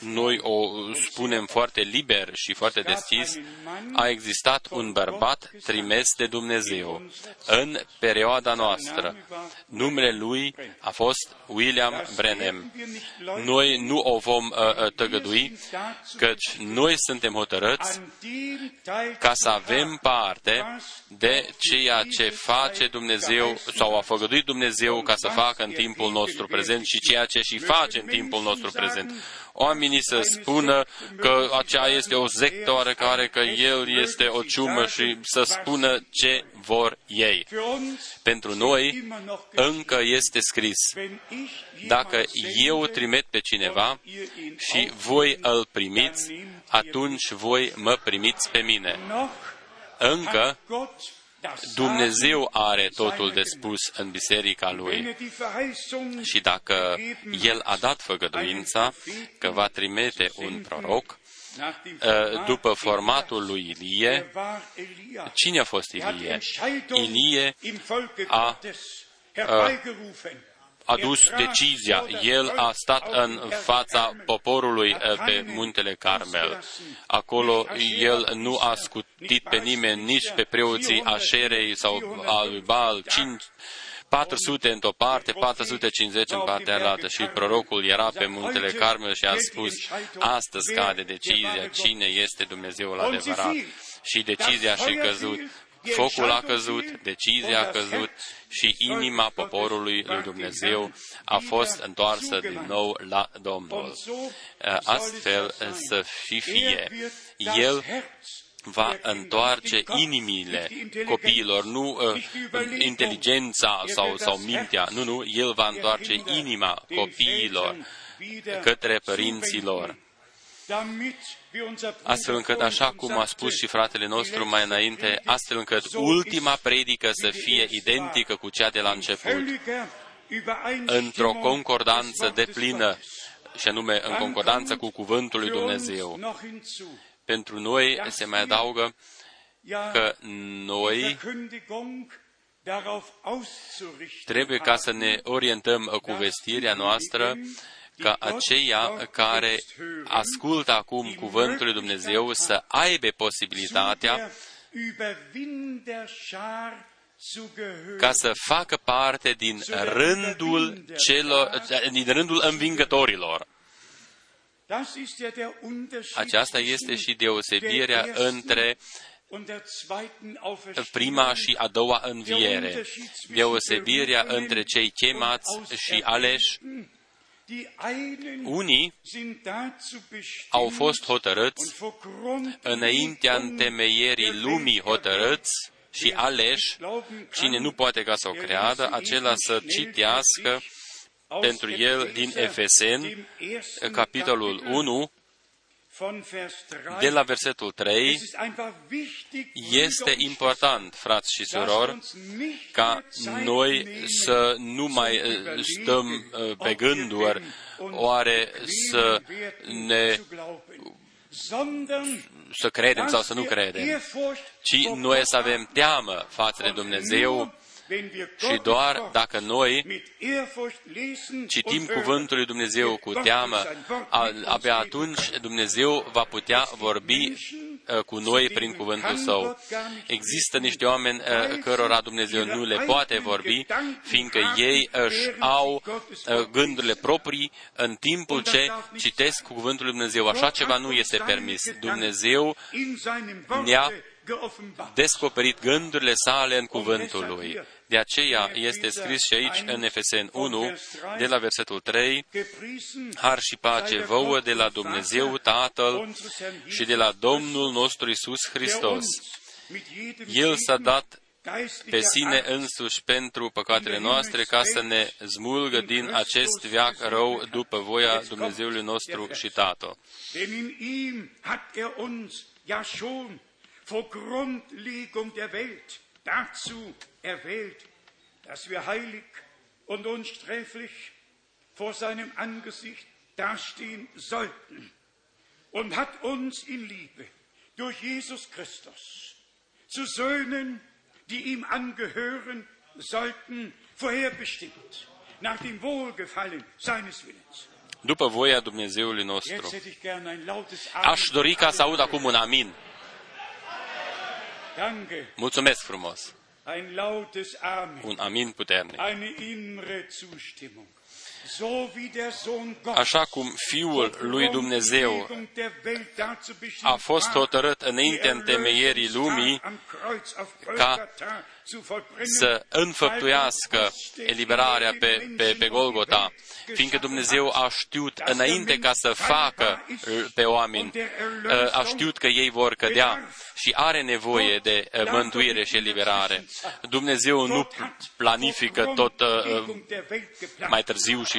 noi o spunem foarte liber și foarte deschis, a existat un bărbat trimis de Dumnezeu în perioada noastră. Numele lui a fost William Brenem. Noi nu o vom uh, uh, tăgădui, căci noi suntem hotărâți ca să avem parte de ceea ce face Dumnezeu sau a făgăduit Dumnezeu ca să facă în timpul nostru prezent și ceea ce și face în timpul nostru prezent. Oamenii să spună că acea este o sectă care că el este o ciumă și să spună ce vor ei. Pentru noi încă este scris. Dacă eu trimit pe cineva și voi îl primiți, atunci voi mă primiți pe mine. Încă Dumnezeu are totul de spus în biserica lui. Și dacă El a dat făgăduința că va trimite un proroc, ă, după formatul lui Ilie, cine a fost Ilie? Ilie a, a adus decizia. El a stat în fața poporului eh, pe muntele Carmel. Acolo el nu a scutit pe nimeni, nici pe preoții Așerei sau al Baal, 5, 400 într-o parte, 450 în partea altă și prorocul era pe muntele Carmel și a spus, astăzi cade decizia cine este Dumnezeul adevărat. Și decizia și căzut. Focul a căzut, decizia a căzut și inima poporului lui Dumnezeu a fost întoarsă din nou la Domnul. Astfel să și fie. El va întoarce inimile copiilor, nu uh, inteligența sau, sau mintea, nu, nu, El va întoarce inima copiilor către părinților astfel încât, așa cum a spus și fratele nostru mai înainte, astfel încât ultima predică să fie identică cu cea de la început, într-o concordanță de plină, și anume în concordanță cu Cuvântul lui Dumnezeu. Pentru noi se mai adaugă că noi trebuie ca să ne orientăm cu vestirea noastră ca aceia care ascultă acum cuvântul lui Dumnezeu să aibă posibilitatea ca să facă parte din rândul, celor, din rândul învingătorilor. Aceasta este și deosebirea între prima și a doua înviere, deosebirea între cei chemați și aleși unii au fost hotărâți înaintea întemeierii lumii hotărâți și aleși, cine nu poate ca să o creadă, acela să citească pentru el din Efesen, capitolul 1, de la versetul 3, este important, frați și surori, ca noi să nu mai uh, stăm uh, pe gânduri, oare să ne să credem sau să nu credem, ci noi să avem teamă față de Dumnezeu și doar dacă noi citim Cuvântul lui Dumnezeu cu teamă, abia atunci Dumnezeu va putea vorbi uh, cu noi prin cuvântul Său. Există niște oameni uh, cărora Dumnezeu nu le poate vorbi, fiindcă ei își au uh, gândurile proprii în timpul ce citesc cuvântul lui Dumnezeu. Așa ceva nu este permis. Dumnezeu ne-a descoperit gândurile sale în cuvântul lui. De aceea este scris și aici în Efesen 1, de la versetul 3, Har și pace vouă de la Dumnezeu Tatăl și de la Domnul nostru Isus Hristos. El s-a dat pe sine însuși pentru păcatele noastre ca să ne smulgă din acest veac rău după voia Dumnezeului nostru și Tatăl. vor Grundlegung der Welt dazu erwählt, dass wir heilig und unsträflich vor seinem Angesicht dastehen sollten und hat uns in Liebe durch Jesus Christus zu Söhnen, die ihm angehören sollten, vorherbestimmt, nach dem Wohlgefallen seines Willens. După voia Dumnezeului nostru. Aș dori ca să aud acum un amin. Mulțumesc frumos. Un amin puternic. Așa cum Fiul lui Dumnezeu a fost hotărât înainte întemeierii lumii ca să înfăptuiască eliberarea pe, pe, pe Golgota, fiindcă Dumnezeu a știut înainte ca să facă pe oameni, a știut că ei vor cădea și are nevoie de mântuire și eliberare. Dumnezeu nu planifică tot mai târziu și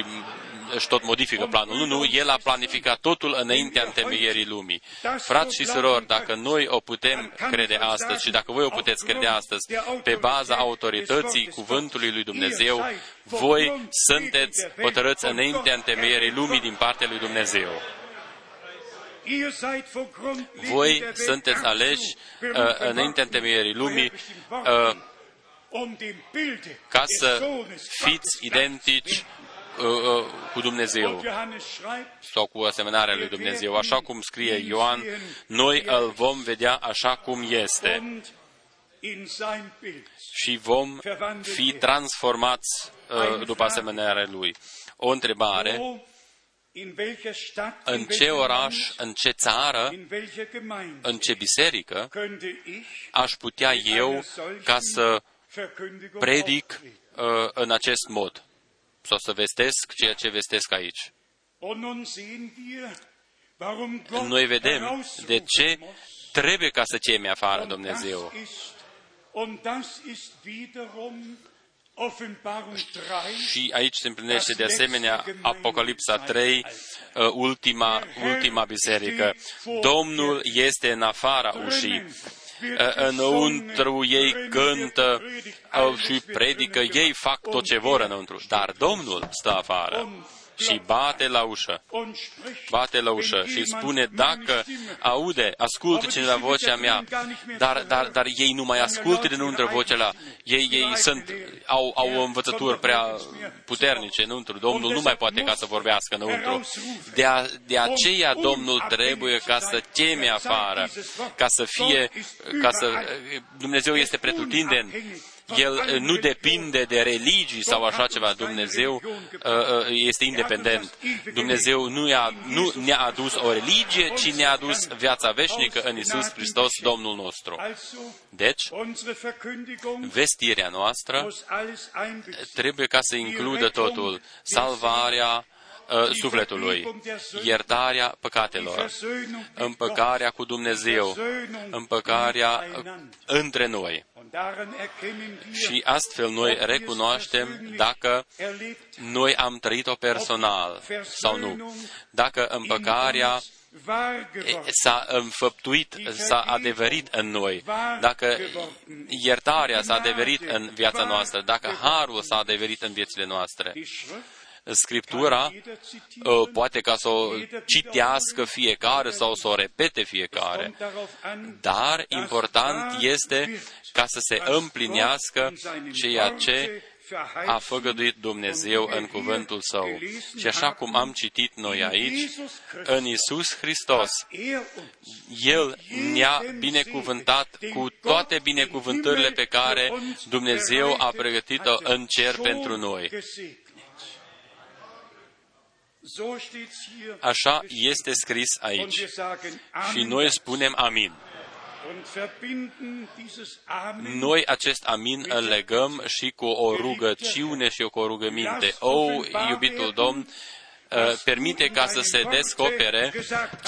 își tot modifică planul. Nu, nu, El a planificat totul înaintea întemeierii lumii. Frați și surori, dacă noi o putem crede astăzi și dacă voi o puteți crede astăzi, pe baza autorității cuvântului lui Dumnezeu, voi sunteți hotărâți înaintea întemeierii lumii din partea lui Dumnezeu. Voi sunteți aleși uh, înaintea întemeierii lumii uh, ca să fiți identici uh, uh, cu Dumnezeu sau cu asemănarea lui Dumnezeu. Așa cum scrie Ioan, noi îl vom vedea așa cum este. Și vom fi transformați uh, după asemănarea lui. O întrebare, în ce oraș, în ce țară, în ce biserică aș putea eu ca să predic uh, în acest mod sau să vestesc ceea ce vestesc aici. Noi vedem de ce trebuie ca să cemi afară Dumnezeu. Și aici se împlinește de asemenea Apocalipsa 3, uh, ultima, ultima biserică. Domnul este în afara ușii. Uh, înăuntru ei cântă uh, și predică, ei fac tot ce vor înăuntru, dar Domnul stă afară și bate la ușă. Bate la ușă și spune, dacă aude, ascultă cineva vocea mea, dar, dar, dar ei nu mai ascultă dinăuntru vocea la. Ei, ei sunt, au, au învățături prea puternice înăuntru. Domnul nu mai poate ca să vorbească înăuntru. De, a, de aceea Domnul trebuie ca să cheme afară, ca să fie, ca să, Dumnezeu este pretutindeni el eh, nu depinde de religii sau așa ceva. Dumnezeu eh, eh, este independent. Dumnezeu nu, a, nu ne-a adus o religie, ci ne-a adus viața veșnică în Isus Hristos, Domnul nostru. Deci, vestirea noastră trebuie ca să includă totul. Salvarea, sufletului, iertarea păcatelor, împăcarea cu Dumnezeu, împăcarea între noi. Și astfel noi recunoaștem dacă noi am trăit-o personal sau nu. Dacă împăcarea s-a înfăptuit, s-a adeverit în noi, dacă iertarea s-a adeverit în viața noastră, dacă harul s-a adeverit în viețile noastre. Scriptura uh, poate ca să o citească fiecare sau să o repete fiecare, dar important este ca să se împlinească ceea ce a făgăduit Dumnezeu în cuvântul Său. Și așa cum am citit noi aici, în Isus Hristos, El ne-a binecuvântat cu toate binecuvântările pe care Dumnezeu a pregătit-o în cer pentru noi. Așa este scris aici. Și noi spunem amin. Noi acest amin îl legăm și cu o rugăciune și cu o rugăminte. O, iubitul Domn, uh, permite ca să se descopere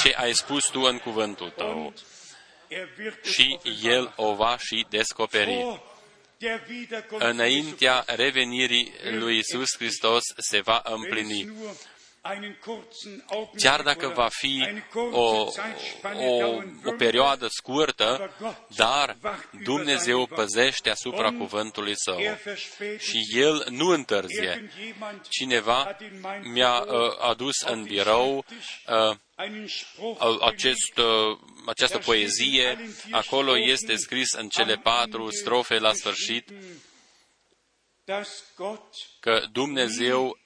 ce ai spus tu în cuvântul tău. Și El o va și descoperi. Înaintea revenirii lui Isus Hristos se va împlini chiar dacă va fi o, o, o perioadă scurtă, dar Dumnezeu păzește asupra cuvântului Său. și El nu întârzie. Cineva mi-a uh, adus în birou uh, acest, uh, această poezie, acolo este scris în cele patru strofe la sfârșit că Dumnezeu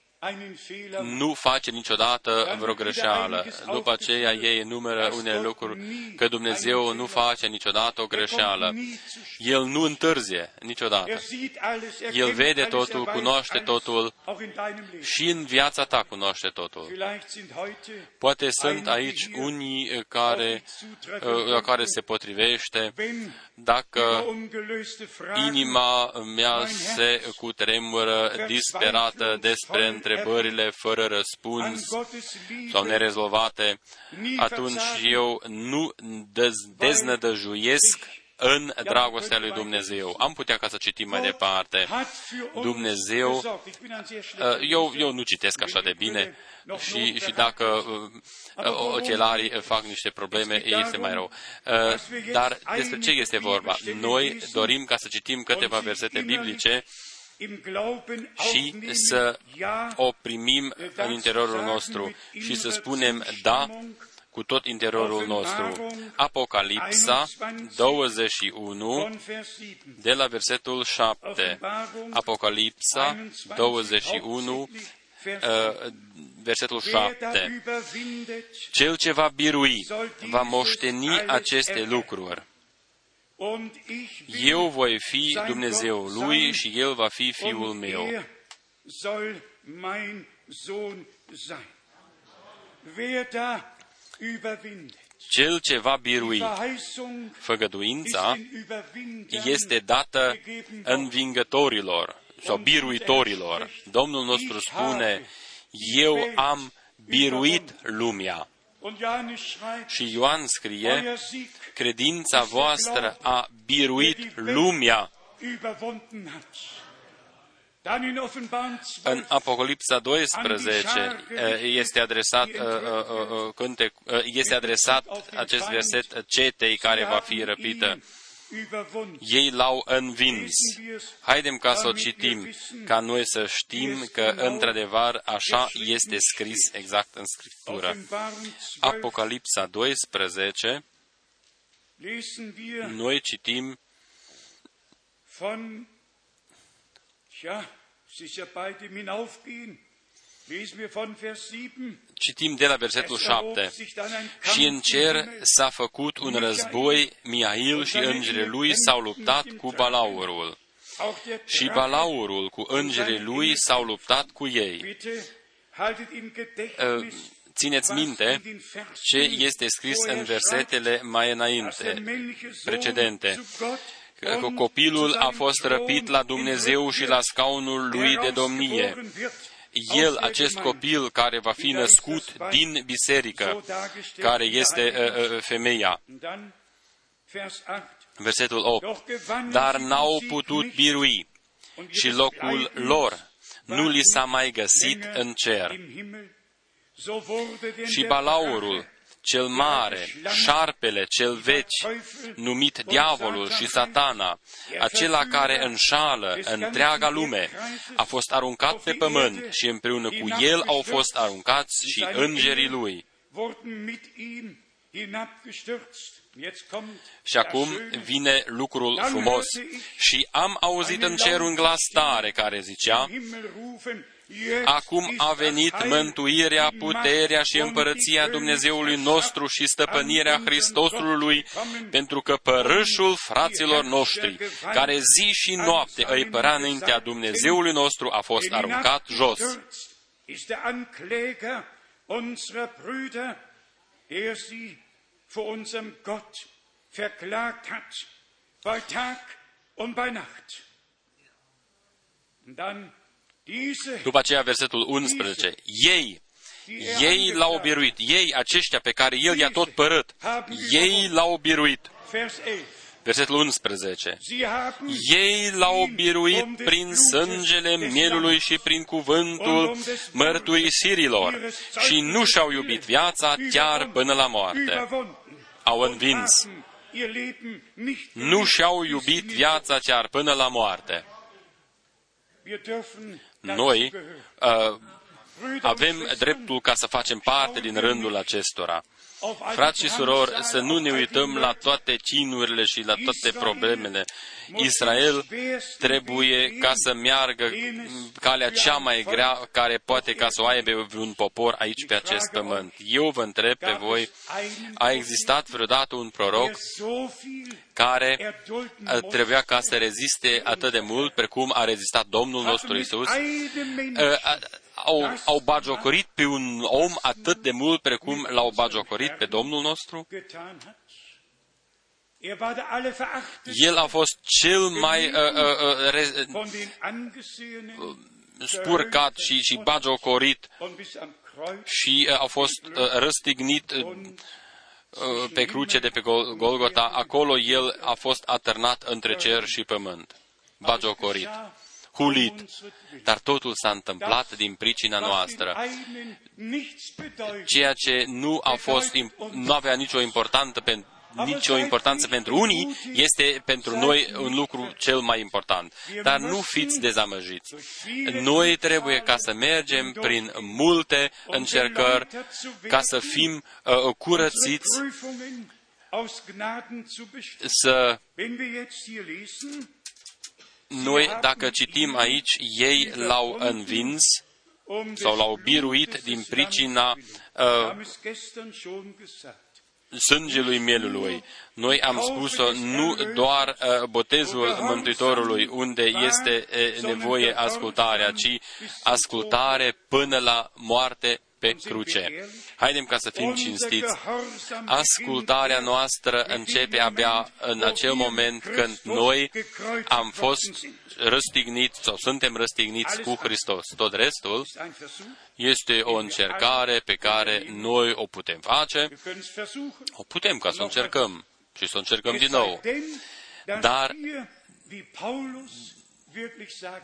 nu face niciodată vreo greșeală. După aceea ei numeră unele lucruri că Dumnezeu nu face niciodată o greșeală. El nu întârzie niciodată. El vede totul, cunoaște totul. și în viața ta cunoaște totul. Poate sunt aici unii care, la care se potrivește. Dacă inima mea se cutremură disperată despre întrebările fără răspuns sau nerezolvate, atunci eu nu deznădăjuiesc în dragostea lui Dumnezeu. Am putea ca să citim mai departe. Dumnezeu, uh, eu, eu nu citesc așa de bine și, și dacă uh, ochelarii fac niște probleme, este mai rău. Uh, dar despre ce este vorba? Noi dorim ca să citim câteva versete biblice și să o primim în interiorul nostru și să spunem da cu tot interiorul nostru. Apocalipsa 21, de la versetul 7. Apocalipsa 21, uh, versetul 7. Cel ce va birui va moșteni aceste lucruri. Eu voi fi Dumnezeul lui și el va fi fiul meu. Wer da cel ce va birui făgăduința este dată învingătorilor sau biruitorilor. Domnul nostru spune, eu am biruit lumea. Și Ioan scrie, credința voastră a biruit lumea. În Apocalipsa 12 eh, este adresat, eh, eh, este adresat acest verset cetei care va fi răpită. Ei l-au învins. Haidem ca să o citim, ca noi să știm că, într-adevăr, așa este scris exact în Scriptură. Apocalipsa 12, noi citim Citim de la versetul 7. Și în cer s-a făcut un război, Miail și îngerii lui s-au luptat cu balaurul. Și balaurul cu îngerii lui s-au luptat cu ei. Ă, țineți minte ce este scris în versetele mai înainte, precedente că copilul a fost răpit la Dumnezeu și la scaunul lui de domnie. El, acest copil care va fi născut din biserică, care este uh, uh, femeia. Versetul 8. Dar n-au putut birui și locul lor nu li s-a mai găsit în cer. Și balaurul cel mare, șarpele cel veci, numit diavolul și satana, acela care înșală întreaga lume, a fost aruncat pe pământ și împreună cu el au fost aruncați și îngerii lui. Și acum vine lucrul frumos. Și am auzit în cer un glas tare care zicea, Acum a venit mântuirea, puterea și împărăția Dumnezeului nostru și stăpânirea Hristosului, pentru că părâșul fraților noștri, care zi și noapte îi părea înaintea Dumnezeului nostru, a fost aruncat jos. vor unserem Gott verklagt hat, bei Tag und bei Nacht. Und dann după aceea, versetul 11. Ei, ei l-au biruit. Ei, aceștia pe care El i-a tot părât, ei l-au biruit. Versetul 11. Ei l-au biruit prin sângele mielului și prin cuvântul mărturisirilor și nu și-au iubit viața chiar până la moarte. Au învins. Nu și-au iubit viața chiar până la moarte noi uh, avem dreptul ca să facem parte din rândul acestora. Frați și surori, să nu ne uităm la toate cinurile și la toate problemele. Israel trebuie ca să meargă calea cea mai grea care poate ca să o aibă un popor aici pe acest pământ. Eu vă întreb pe voi, a existat vreodată un proroc care trebuia ca să reziste atât de mult precum a rezistat Domnul nostru Isus? Au, au bagiocorit pe un om atât de mult precum l-au bagiocorit pe Domnul nostru? El a fost cel mai uh, uh, uh, re, uh, spurcat și, și bagiocorit și uh, a fost uh, răstignit uh, uh, pe cruce de pe Golgota. Acolo el a fost atârnat între cer și pământ, bagiocorit hulit, dar totul s-a întâmplat din pricina noastră. Ceea ce nu a fost, nu avea nicio importanță pentru nicio importanță pentru unii, este pentru noi un lucru cel mai important. Dar nu fiți dezamăgiți. Noi trebuie ca să mergem prin multe încercări, ca să fim uh, curățiți, să noi, dacă citim aici, ei l-au învins sau l-au biruit din pricina uh, sângelui mielului. Noi am spus-o nu doar uh, botezul Mântuitorului, unde este uh, nevoie ascultarea, ci ascultare până la moarte pe cruce. Haidem ca să fim cinstiți. Ascultarea noastră începe abia în acel moment când noi am fost răstigniți sau suntem răstigniți cu Hristos. Tot restul este o încercare pe care noi o putem face, o putem ca să o încercăm și să o încercăm din nou. Dar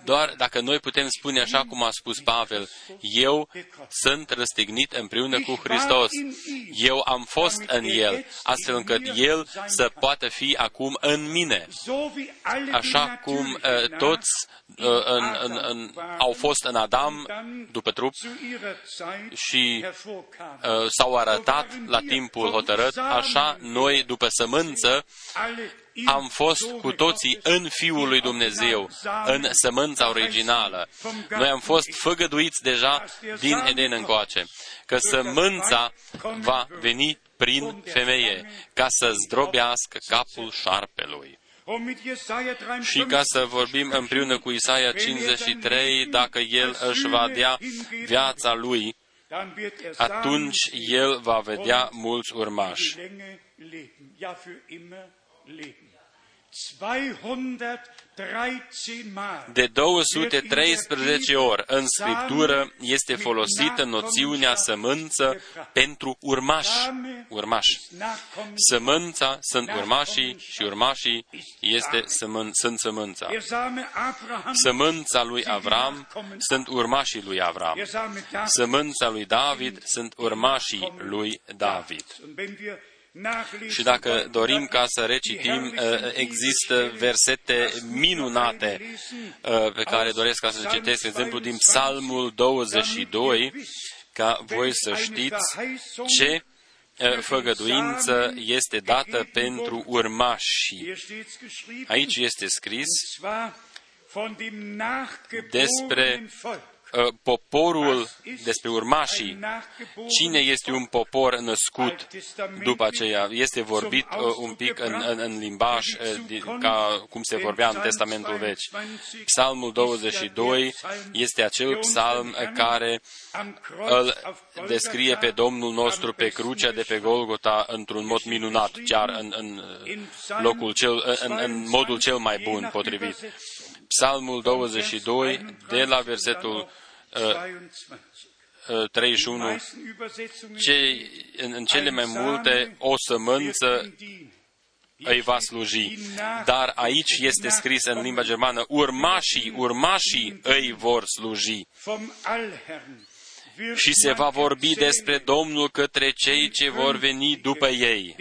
doar dacă noi putem spune așa cum a spus Pavel, eu sunt răstignit împreună cu Hristos. Eu am fost în El, astfel încât El să poată fi acum în mine. Așa cum uh, toți uh, în, în, în, au fost în Adam după trup și uh, s-au arătat la timpul hotărât, așa noi după sămânță am fost cu toții în Fiul lui Dumnezeu, în sămânța originală. Noi am fost făgăduiți deja din Eden încoace, că sămânța va veni prin femeie, ca să zdrobească capul șarpelui. Și ca să vorbim împreună cu Isaia 53, dacă el își va dea viața lui, atunci el va vedea mulți urmași De 213 ori în Scriptură este folosită noțiunea sămânță pentru urmași. urmași. Sămânța sunt urmașii și urmașii este sămân, sunt sămânța. Sămânța lui Avram sunt urmașii lui Avram. Sămânța lui David sunt urmașii lui David. Și dacă dorim ca să recitim, uh, există versete minunate uh, pe care doresc ca să le citesc, de exemplu, din Psalmul 22, ca voi să știți ce uh, făgăduință este dată pentru urmașii. Aici este scris despre Uh, poporul, despre urmașii, cine este un popor născut după aceea. Este vorbit uh, un pic în, în, în limbaj uh, ca cum se vorbea în Testamentul Vechi. Psalmul 22 este acel psalm care îl descrie pe Domnul nostru pe crucea de pe Golgota într-un mod minunat, chiar în, în locul cel, în, în modul cel mai bun potrivit. Psalmul 22, de la versetul uh, 31, uh, ce, în, în cele mai multe o sămânță îi va sluji. Dar aici este scris în limba germană, urmașii, urmașii îi vor sluji. Și se va vorbi despre Domnul către cei ce vor veni după ei.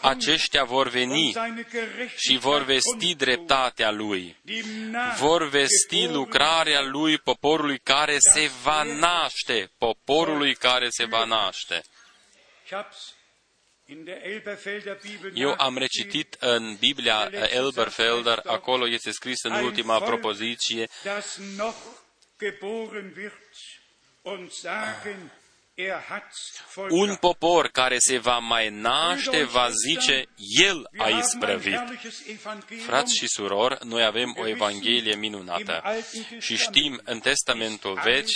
Aceștia vor veni și vor vesti dreptatea Lui, vor vesti lucrarea Lui poporului care se va naște, poporului care se va naște. Eu am recitit în Biblia Elberfelder, acolo este scris în ultima propoziție, un popor care se va mai naște va zice, El a isprăvit. Frați și surori, noi avem o Evanghelie minunată. Și știm în Testamentul Vechi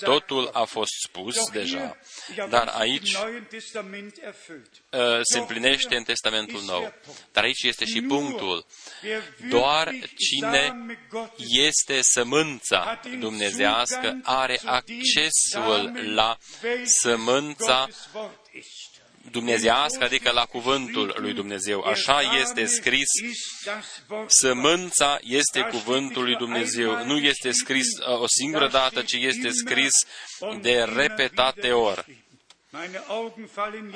totul a fost spus deja, dar aici uh, se împlinește în Testamentul Nou. Dar aici este și punctul. Doar cine este sămânța dumnezească are accesul la sămânța dumnezească, adică la cuvântul lui Dumnezeu. Așa este scris, sămânța este cuvântul lui Dumnezeu. Nu este scris uh, o singură dată, ci este scris de repetate ori.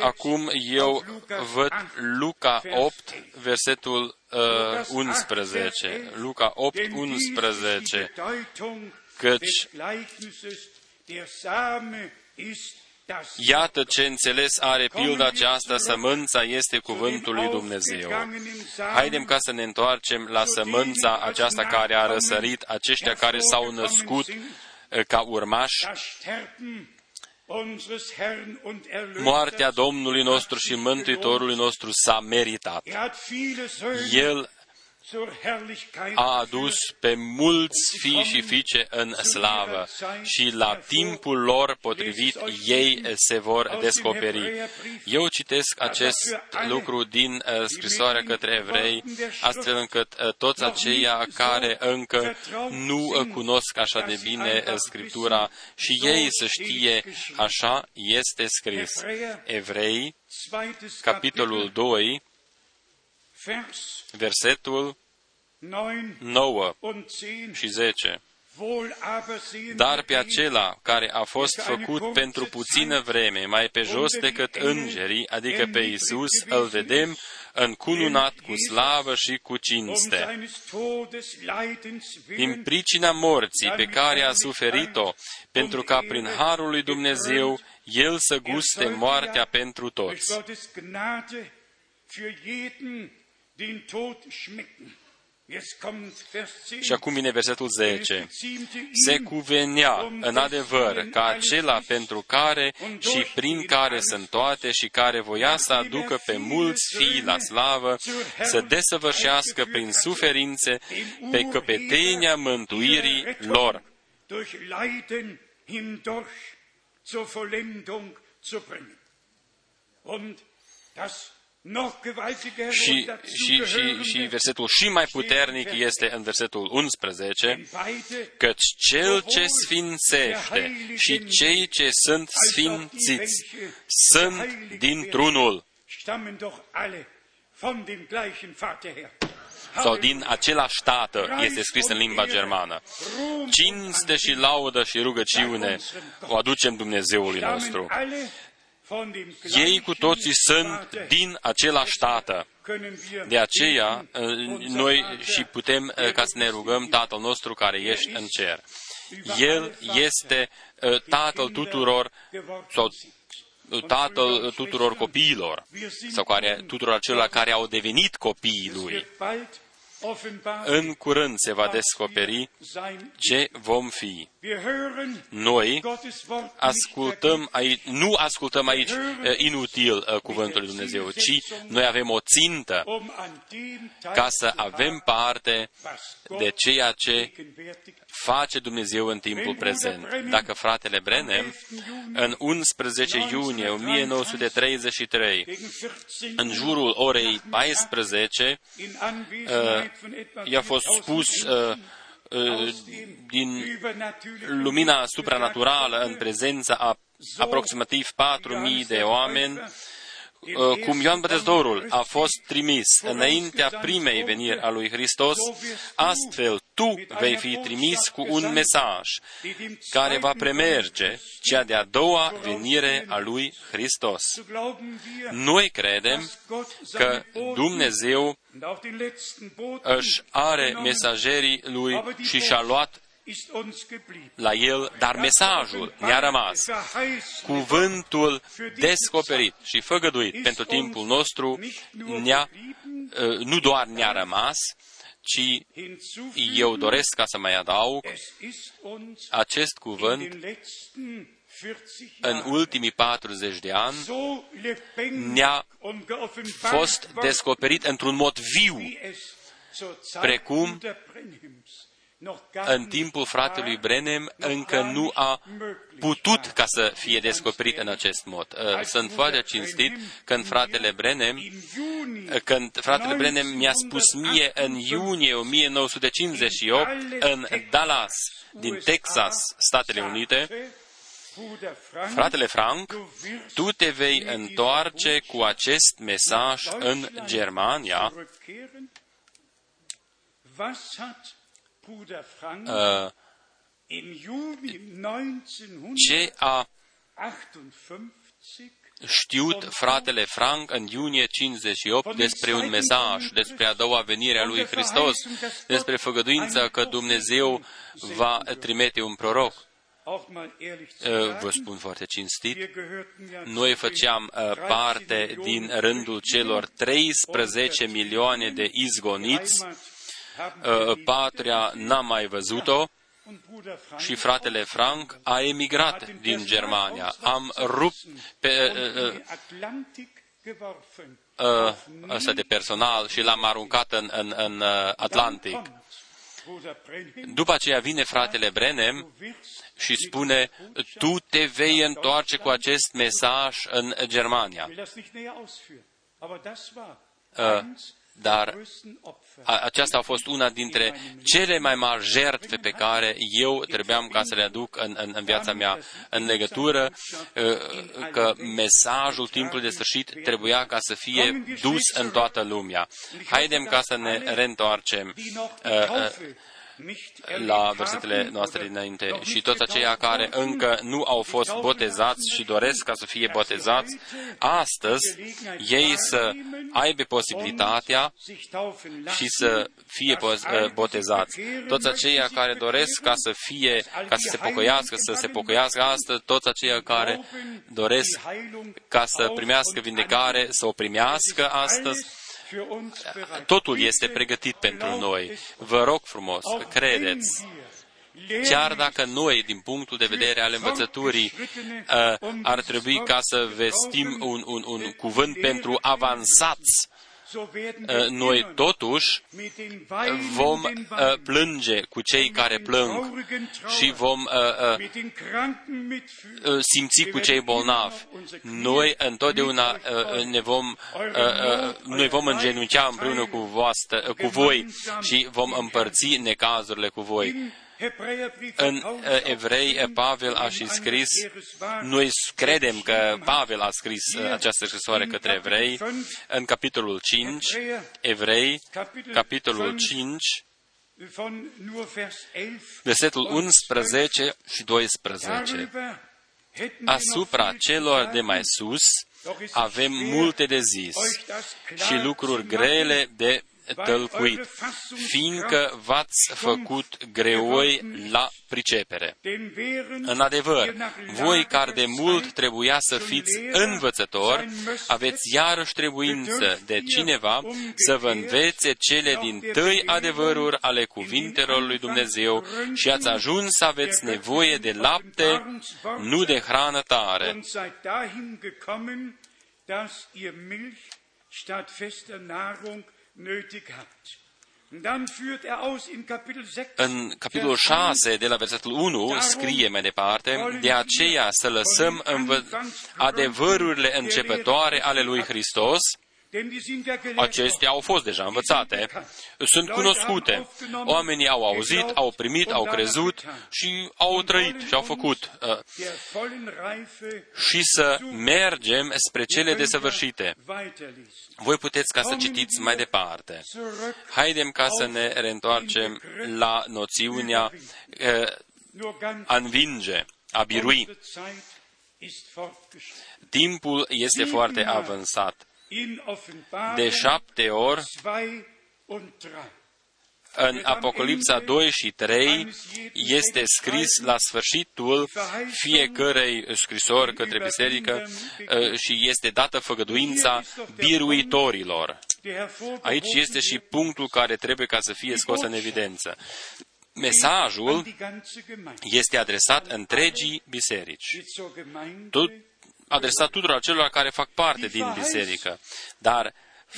Acum eu văd Luca 8, versetul uh, 11. Luca 8, 11. Căci Iată ce înțeles are pilda aceasta, sămânța este cuvântul lui Dumnezeu. Haidem ca să ne întoarcem la sămânța aceasta care a răsărit, aceștia care s-au născut eh, ca urmași. Moartea Domnului nostru și Mântuitorului nostru s-a meritat. El a adus pe mulți fii și fiice în slavă și la timpul lor potrivit ei se vor descoperi. Eu citesc acest lucru din uh, scrisoarea către evrei, astfel încât uh, toți aceia care încă nu uh, cunosc așa de bine Scriptura și ei să știe așa este scris. Evrei, capitolul 2, versetul 9 și 10. Dar pe acela care a fost făcut pentru puțină vreme, mai pe jos decât îngerii, adică pe Isus, îl vedem încununat cu slavă și cu cinste. Din pricina morții pe care a suferit-o, pentru ca prin harul lui Dumnezeu el să guste moartea pentru toți. Și acum vine versetul 10. Se cuvenea în adevăr ca acela pentru care și prin care sunt toate și care voia să aducă pe mulți fii la slavă, să desăvârșească prin suferințe pe căpetenia mântuirii lor. Și, și, și, și versetul și mai puternic este în versetul 11, căci cel ce sfințește și cei ce sunt sfințiți sunt dintr-unul sau din același tată, este scris în limba germană. Cinste și laudă și rugăciune o aducem Dumnezeului nostru. Ei cu toții sunt din același tată. De aceea, noi și putem ca să ne rugăm Tatăl nostru care ești în cer. El este Tatăl tuturor, sau Tatăl tuturor copiilor, sau care, tuturor acelor care au devenit copiii Lui în curând se va descoperi ce vom fi. Noi ascultăm aici, nu ascultăm aici uh, inutil uh, cuvântul lui Dumnezeu, ci noi avem o țintă ca să avem parte de ceea ce face Dumnezeu în timpul prezent. Dacă fratele Brenem, în 11 iunie 1933, în jurul orei 14, i-a fost spus uh, uh, din lumina supranaturală în prezența a aproximativ 4.000 de oameni, Uh, cum Ioan Botezătorul a fost trimis înaintea primei veniri a lui Hristos, astfel tu vei fi trimis cu un mesaj care va premerge cea de-a doua venire a lui Hristos. Noi credem că Dumnezeu își are mesagerii lui și și-a luat la el, dar mesajul ne-a rămas. Cuvântul descoperit și făgăduit pentru timpul nostru ne-a, uh, nu doar ne-a rămas, ci eu doresc ca să mai adaug acest cuvânt în ultimii 40 de ani ne-a fost descoperit într-un mod viu, precum în timpul fratelui Brenem încă nu a putut ca să fie descoperit în acest mod. Uh, sunt foarte cinstit când fratele Brenem, uh, când fratele Brenem mi-a spus mie în iunie 1958 în Dallas, din Texas, Statele Unite, Fratele Frank, tu te vei întoarce cu acest mesaj în Germania. Uh, ce a știut fratele Frank în iunie 58 despre un mesaj, despre a doua venire a lui Hristos, despre făgăduința că Dumnezeu va trimite un proroc. Uh, vă spun foarte cinstit, noi făceam uh, parte din rândul celor 13 milioane de izgoniți Uh, patria n-a mai văzut-o și fratele Frank a emigrat din Germania. Am rupt pe uh, uh, ăsta de personal și l-am aruncat în, în, în Atlantic. După aceea vine fratele Brenem și spune, tu te vei întoarce cu acest mesaj în Germania. Uh, dar aceasta a fost una dintre cele mai mari jertfe pe care eu trebuiam ca să le aduc în, în, în viața mea, în legătură uh, că mesajul timpului de sfârșit trebuia ca să fie dus în toată lumea. Haidem ca să ne reîntoarcem uh, uh, la versetele noastre dinainte. Și toți aceia care încă nu au fost botezați și doresc ca să fie botezați, astăzi ei să aibă posibilitatea și să fie uh, botezați. Toți aceia care doresc ca să fie, ca să se pocăiască, să se pocăiască astăzi, toți aceia care doresc ca să primească vindecare, să o primească astăzi, Totul este pregătit pentru noi. Vă rog frumos, credeți. Chiar dacă noi, din punctul de vedere al învățăturii, uh, ar trebui ca să vestim un, un, un cuvânt pentru avansați, uh, noi totuși vom uh, plânge cu cei care plâng și vom simți cu cei bolnavi. Noi întotdeauna ne vom, noi vom îngenunchea împreună cu, voastră, cu voi și vom împărți necazurile cu voi în uh, Evrei, uh, Pavel a și scris, noi credem că Pavel a scris uh, această scrisoare către Evrei, în capitolul 5, Evrei, capitolul 5, versetul 11 și 12. Asupra celor de mai sus avem multe de zis și lucruri grele de tălcuit, fiindcă v-ați făcut greoi la pricepere. În adevăr, voi care de mult trebuia să fiți învățători, aveți iarăși trebuință de cineva să vă învețe cele din tăi adevăruri ale cuvintelor lui Dumnezeu și ați ajuns să aveți nevoie de lapte, nu de hrană tare. statt fester Nahrung în capitolul 6, de la versetul 1, scrie mai departe, de aceea să lăsăm adevărurile începătoare ale lui Hristos, Acestea au fost deja învățate, sunt cunoscute. Oamenii au auzit, au primit, au crezut și au trăit și au făcut. Uh, și să mergem spre cele desăvârșite. Voi puteți ca să citiți mai departe. Haidem ca să ne reîntoarcem la noțiunea uh, a învinge, a birui. Timpul este foarte avansat de șapte ori în Apocalipsa 2 și 3 este scris la sfârșitul fiecărei scrisori către biserică uh, și este dată făgăduința biruitorilor. Aici este și punctul care trebuie ca să fie scos în evidență. Mesajul este adresat întregii biserici. Tot adresat tuturor celor care fac parte din biserică. Dar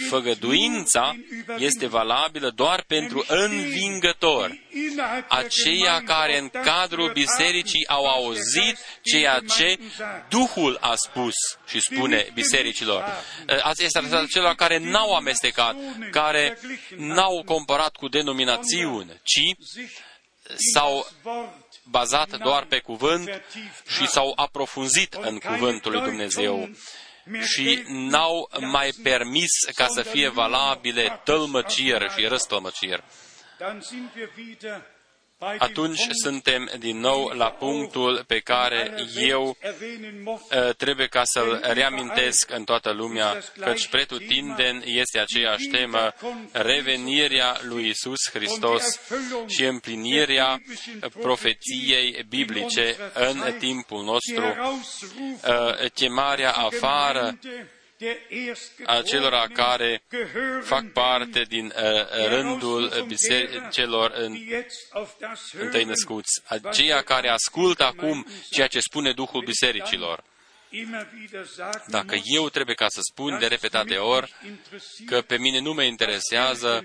făgăduința este valabilă doar pentru învingători, aceia care în cadrul bisericii au auzit ceea ce Duhul a spus și spune bisericilor. Asta este adresat celor care n-au amestecat, care n-au comparat cu denominațiuni, ci s-au bazat doar pe cuvânt și s-au aprofunzit în cuvântul lui Dumnezeu și n-au mai permis ca să fie valabile tălmăciri și răstălmăciri atunci suntem din nou la punctul pe care eu uh, trebuie ca să-l reamintesc în toată lumea, căci pretutindeni este aceeași temă, revenirea lui Isus Hristos și împlinirea profeției biblice în timpul nostru, uh, chemarea afară acelora care fac parte din uh, rândul celor în, întâi născuți, aceia care ascultă acum ceea ce spune Duhul bisericilor. Dacă eu trebuie ca să spun de repetate ori că pe mine nu mă interesează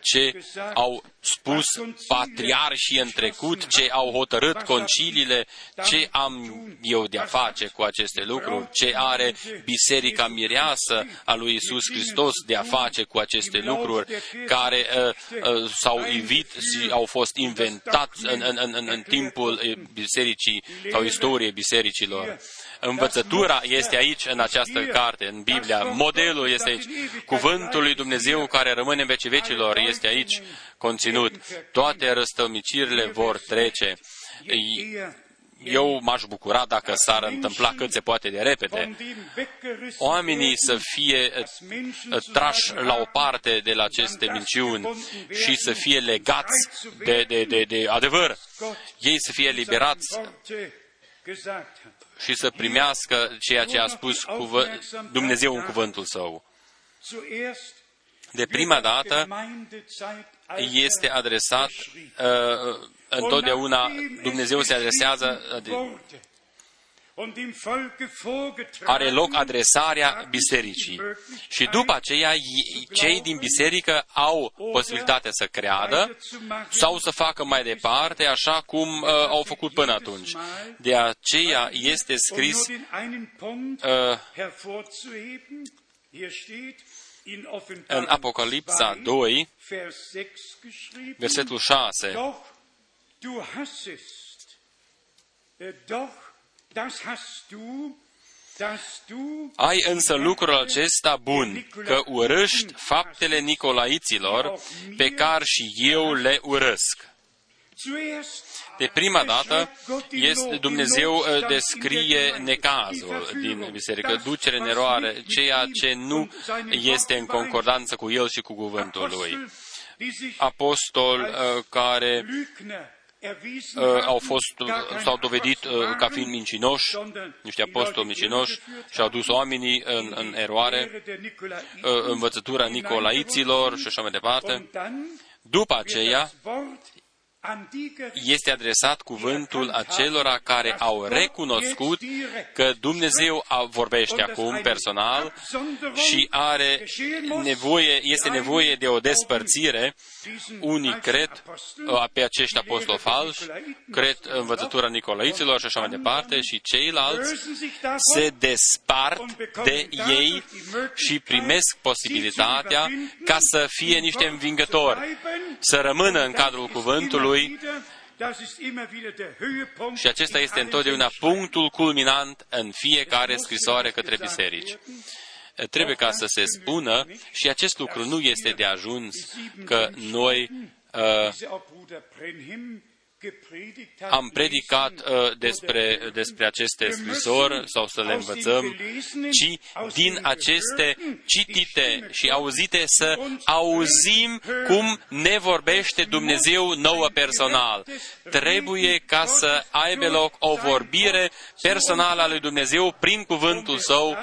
ce au spus patriarșii în trecut, ce au hotărât conciliile, ce am eu de-a face cu aceste lucruri, ce are Biserica Mireasă a lui Isus Hristos de-a face cu aceste lucruri, care uh, uh, s-au ivit și au fost inventat în, în, în, în timpul uh, bisericii sau istoriei bisericilor. Învățătura este aici, în această carte, în Biblia. Modelul este aici. Cuvântul lui Dumnezeu care rămâne în vecii vecilor este aici conținut. Toate răstălmicirile vor trece. Eu m-aș bucura dacă s-ar întâmpla cât se poate de repede. Oamenii să fie uh, trași la o parte de la aceste minciuni și să fie legați de, de, de, de adevăr. Ei să fie liberați și să primească ceea ce a spus Dumnezeu în cuvântul său. De prima dată este adresat, uh, întotdeauna Dumnezeu se adresează uh, are loc adresarea bisericii. Și după aceea, cei din biserică au posibilitatea să creadă sau să facă mai departe, așa cum uh, au făcut până atunci. De aceea este scris uh, în Apocalipsa 2, versetul 6, ai însă lucrul acesta bun, că urăști faptele Nicolaiților, pe care și eu le urăsc. De prima dată, este, Dumnezeu uh, descrie necazul din biserică, ducere în eroare, ceea ce nu este în concordanță cu El și cu cuvântul Lui. Apostol uh, care uh, au fost, s-au dovedit uh, ca fiind mincinoși, niște apostoli mincinoși și au dus oamenii în, în eroare, uh, învățătura Nicolaiților și așa mai departe. După aceea, este adresat cuvântul acelora care au recunoscut că Dumnezeu vorbește acum personal și are nevoie, este nevoie de o despărțire. Unii cred uh, pe acești apostoli falși, cred învățătura Nicolaiților și așa mai departe, și ceilalți se despart de ei și primesc posibilitatea ca să fie niște învingători, să rămână în cadrul cuvântului lui și acesta este întotdeauna punctul culminant în fiecare scrisoare către biserici. Trebuie ca să se spună și acest lucru nu este de ajuns că noi uh, am predicat uh, despre, despre aceste scrisori sau să le învățăm, ci din aceste citite și auzite să auzim cum ne vorbește Dumnezeu nouă personal. Trebuie ca să aibă loc o vorbire personală a lui Dumnezeu prin cuvântul Său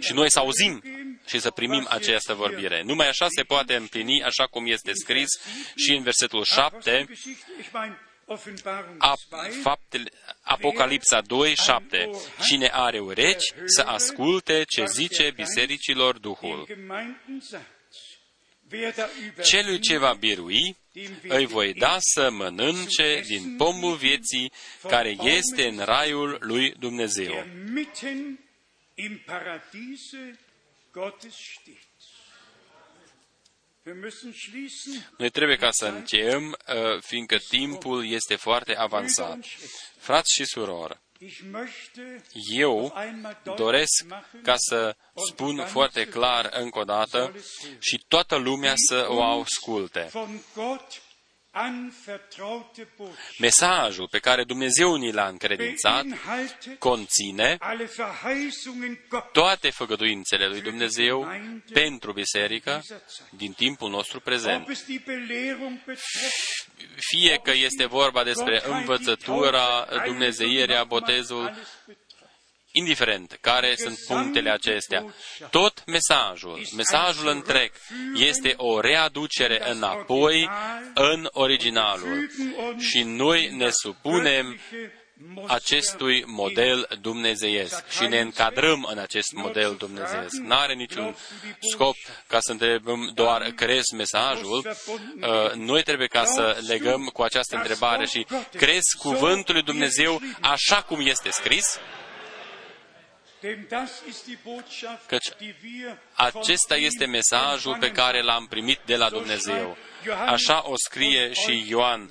și noi să auzim și să primim această vorbire. Numai așa se poate împlini, așa cum este scris și în versetul 7, a, faptele, Apocalipsa 2, 7. Cine are urechi să asculte ce zice bisericilor Duhul. Celui ce va birui, îi voi da să mănânce din pomul vieții care este în raiul lui Dumnezeu. Noi trebuie ca să încheiem, uh, fiindcă timpul este foarte avansat. Frați și surori, eu doresc ca să spun foarte clar încă o dată și toată lumea să o asculte. Mesajul pe care Dumnezeu ni l-a încredințat conține toate făgăduințele lui Dumnezeu pentru biserică din timpul nostru prezent. Fie că este vorba despre învățătura, dumnezeirea, botezul, indiferent care sunt punctele acestea, tot mesajul, mesajul întreg, este o readucere înapoi în originalul. Și noi ne supunem acestui model dumnezeiesc și ne încadrăm în acest model dumnezeiesc. Nu are niciun scop ca să întrebăm doar crezi mesajul. Uh, noi trebuie ca să legăm cu această întrebare și crezi cuvântul lui Dumnezeu așa cum este scris? Căci acesta este mesajul pe care l-am primit de la Dumnezeu. Așa o scrie și Ioan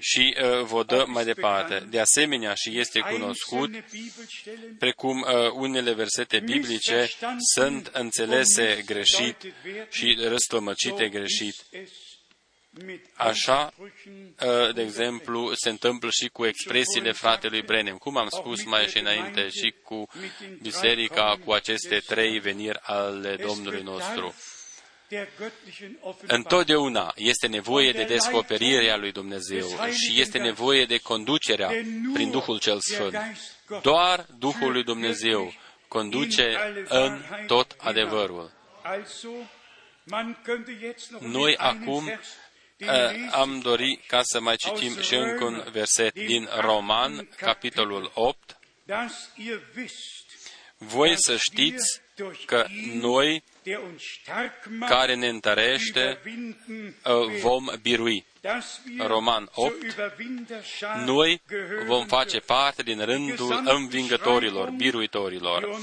și uh, vă dă mai departe. De asemenea, și este cunoscut, precum uh, unele versete biblice sunt înțelese greșit și răstămăcite greșit. Așa, ă, de exemplu, se întâmplă și cu expresiile fratelui Brenem. Cum am spus mai și înainte, și cu biserica, cu aceste trei veniri ale Domnului nostru. Întotdeauna este nevoie de descoperirea lui Dumnezeu și este nevoie de conducerea prin Duhul cel Sfânt. Doar Duhul lui Dumnezeu conduce în tot adevărul. Noi acum Eh, am dori ca să mai citim și încă un verset din Roman, capitolul 8, Voi să știți că noi, care ne întărește, vom birui. Roman 8, noi vom face parte din rândul învingătorilor, biruitorilor.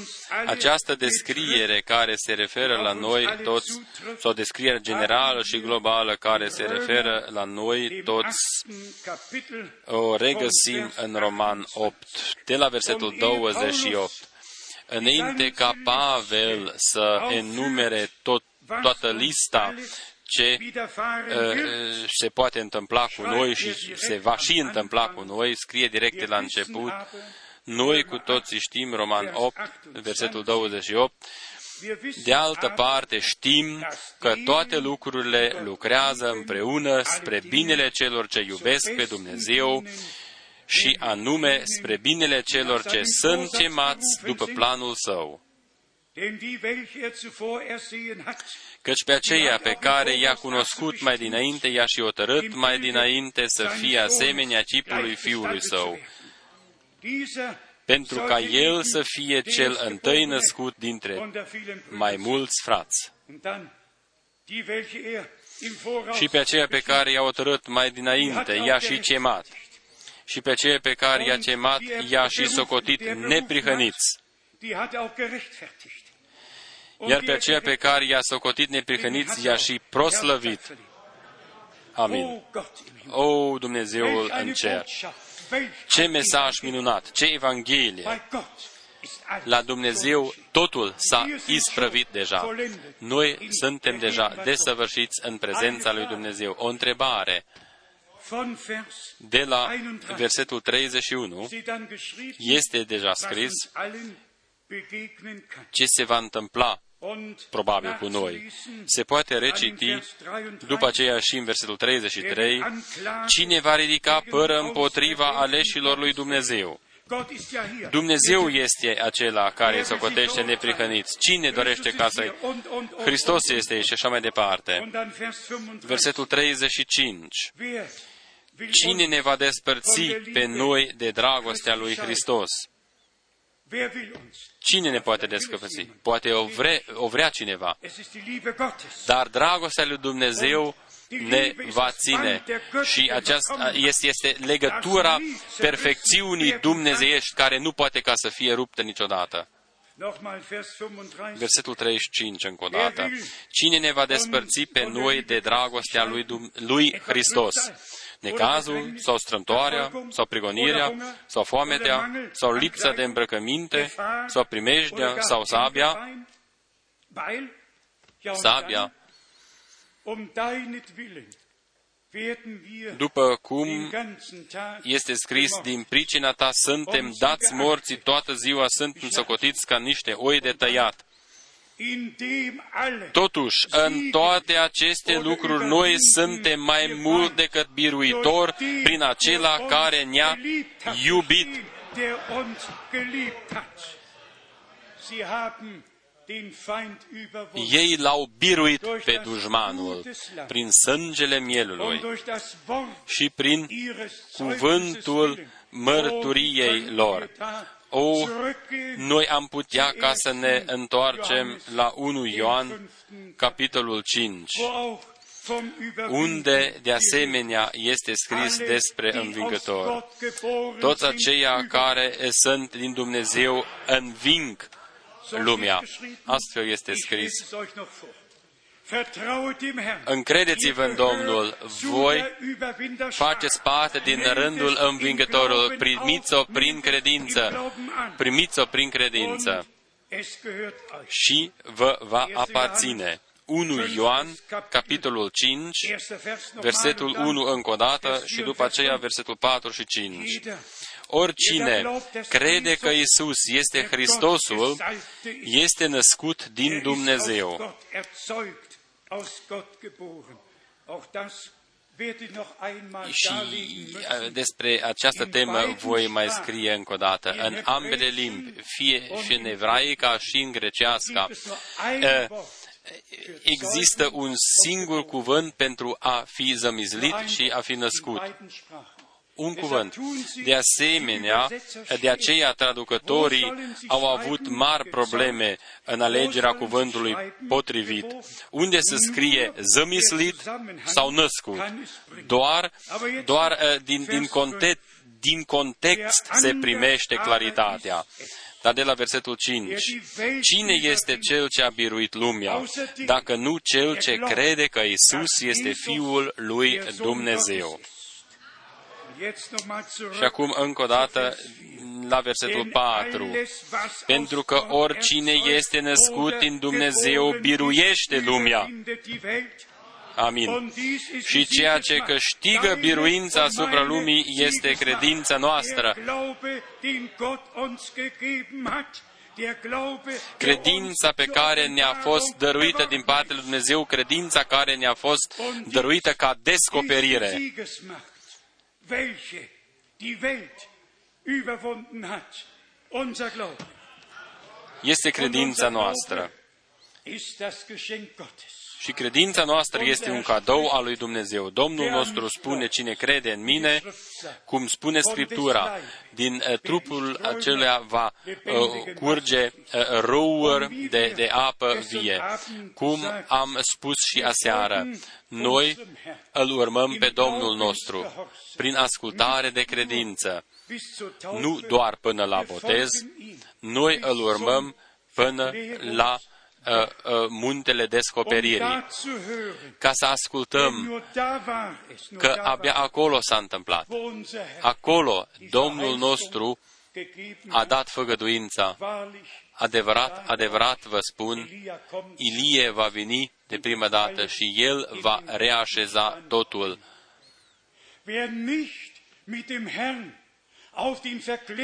Această descriere care se referă la noi toți, sau descriere generală și globală care se referă la noi toți, o regăsim în Roman 8, de la versetul 28. Înainte ca Pavel să enumere tot, toată lista ce uh, se poate întâmpla cu noi și se va și întâmpla cu noi, scrie direct de la început. Noi cu toții știm, Roman 8, versetul 28, de altă parte știm că toate lucrurile lucrează împreună spre binele celor ce iubesc pe Dumnezeu și anume spre binele celor ce sunt chemați după planul său. Căci pe aceea pe care i-a cunoscut mai dinainte, i-a și otărât mai dinainte să fie asemenea chipului Fiului Său, pentru ca El să fie cel întâi născut dintre mai mulți frați. Și pe aceea pe care i-a otărât mai dinainte, i-a și cemat. Și pe aceea pe care i-a cemat, i-a și socotit neprihăniți iar pe aceea pe care i-a socotit neprihăniți, i-a și proslăvit. Amin. O, Dumnezeul în cer! Ce mesaj minunat! Ce Evanghelie! La Dumnezeu totul s-a isprăvit deja. Noi suntem deja desăvârșiți în prezența lui Dumnezeu. O întrebare de la versetul 31 este deja scris ce se va întâmpla probabil cu noi. Se poate reciti după aceea și în versetul 33, cine va ridica pără împotriva aleșilor lui Dumnezeu? Dumnezeu este acela care se cotește neprihăniți. Cine dorește ca să Hristos este și așa mai departe. Versetul 35. Cine ne va despărți pe noi de dragostea lui Hristos? Cine ne poate descăpăți? Poate o, vre, o vrea cineva. Dar dragostea lui Dumnezeu ne va ține. Și aceasta este, este legătura perfecțiunii dumnezeiești care nu poate ca să fie ruptă niciodată. Versetul 35 încă o dată. Cine ne va despărți pe noi de dragostea lui, lui Hristos? Necazul, sau strâmtoarea, sau prigonirea, sau foametea, sau lipsa de îmbrăcăminte, sau primejdea, sau sabia, sabia, după cum este scris, din pricina ta suntem dați morții toată ziua, suntem socotiți ca niște oi de tăiat. Totuși, în toate aceste lucruri, noi suntem mai mult decât biruitori prin acela care ne-a iubit. Ei l-au biruit pe dușmanul prin sângele mielului și prin cuvântul mărturiei lor. O, noi am putea ca să ne întoarcem la 1 Ioan, capitolul 5, unde de asemenea este scris despre învingător. Toți aceia care sunt din Dumnezeu înving lumea. Astfel este scris. Încredeți-vă în Domnul, voi faceți parte din rândul învingătorului, primiți-o prin credință, primiți-o prin credință. și vă va aparține. 1 Ioan, capitolul 5, versetul 1 încă o dată și după aceea versetul 4 și 5. Oricine crede că Isus este Hristosul, este născut din Dumnezeu și despre această temă voi mai scrie încă o dată. În ambele limbi, fie și în evraica și în grecească, există un singur cuvânt pentru a fi zămizlit și a fi născut. Un cuvânt. De asemenea, de aceea traducătorii au avut mari probleme în alegerea cuvântului potrivit. Unde se scrie zămislit sau născut? Doar, doar uh, din, din, context, din context se primește claritatea. Dar de la versetul 5, cine este cel ce a biruit lumea, dacă nu cel ce crede că Isus este Fiul lui Dumnezeu? Și acum, încă o dată, la versetul 4. Pentru că oricine este născut din Dumnezeu biruiește lumea. Amin. Și ceea ce câștigă biruința asupra lumii este credința noastră. Credința pe care ne-a fost dăruită din partea lui Dumnezeu, credința care ne-a fost dăruită ca descoperire. Este credința noastră. Și credința noastră este un cadou al lui Dumnezeu. Domnul nostru spune, cine crede în mine, cum spune Scriptura, din uh, trupul acelea va uh, curge uh, râuri de, de apă vie. Cum am spus și aseară, noi îl urmăm pe Domnul nostru prin ascultare de credință, nu doar până la botez, noi îl urmăm până la uh, uh, muntele descoperirii, ca să ascultăm că abia acolo s-a întâmplat. Acolo Domnul nostru a dat făgăduința. Adevărat, adevărat vă spun, Ilie va veni de prima dată și el va reașeza totul.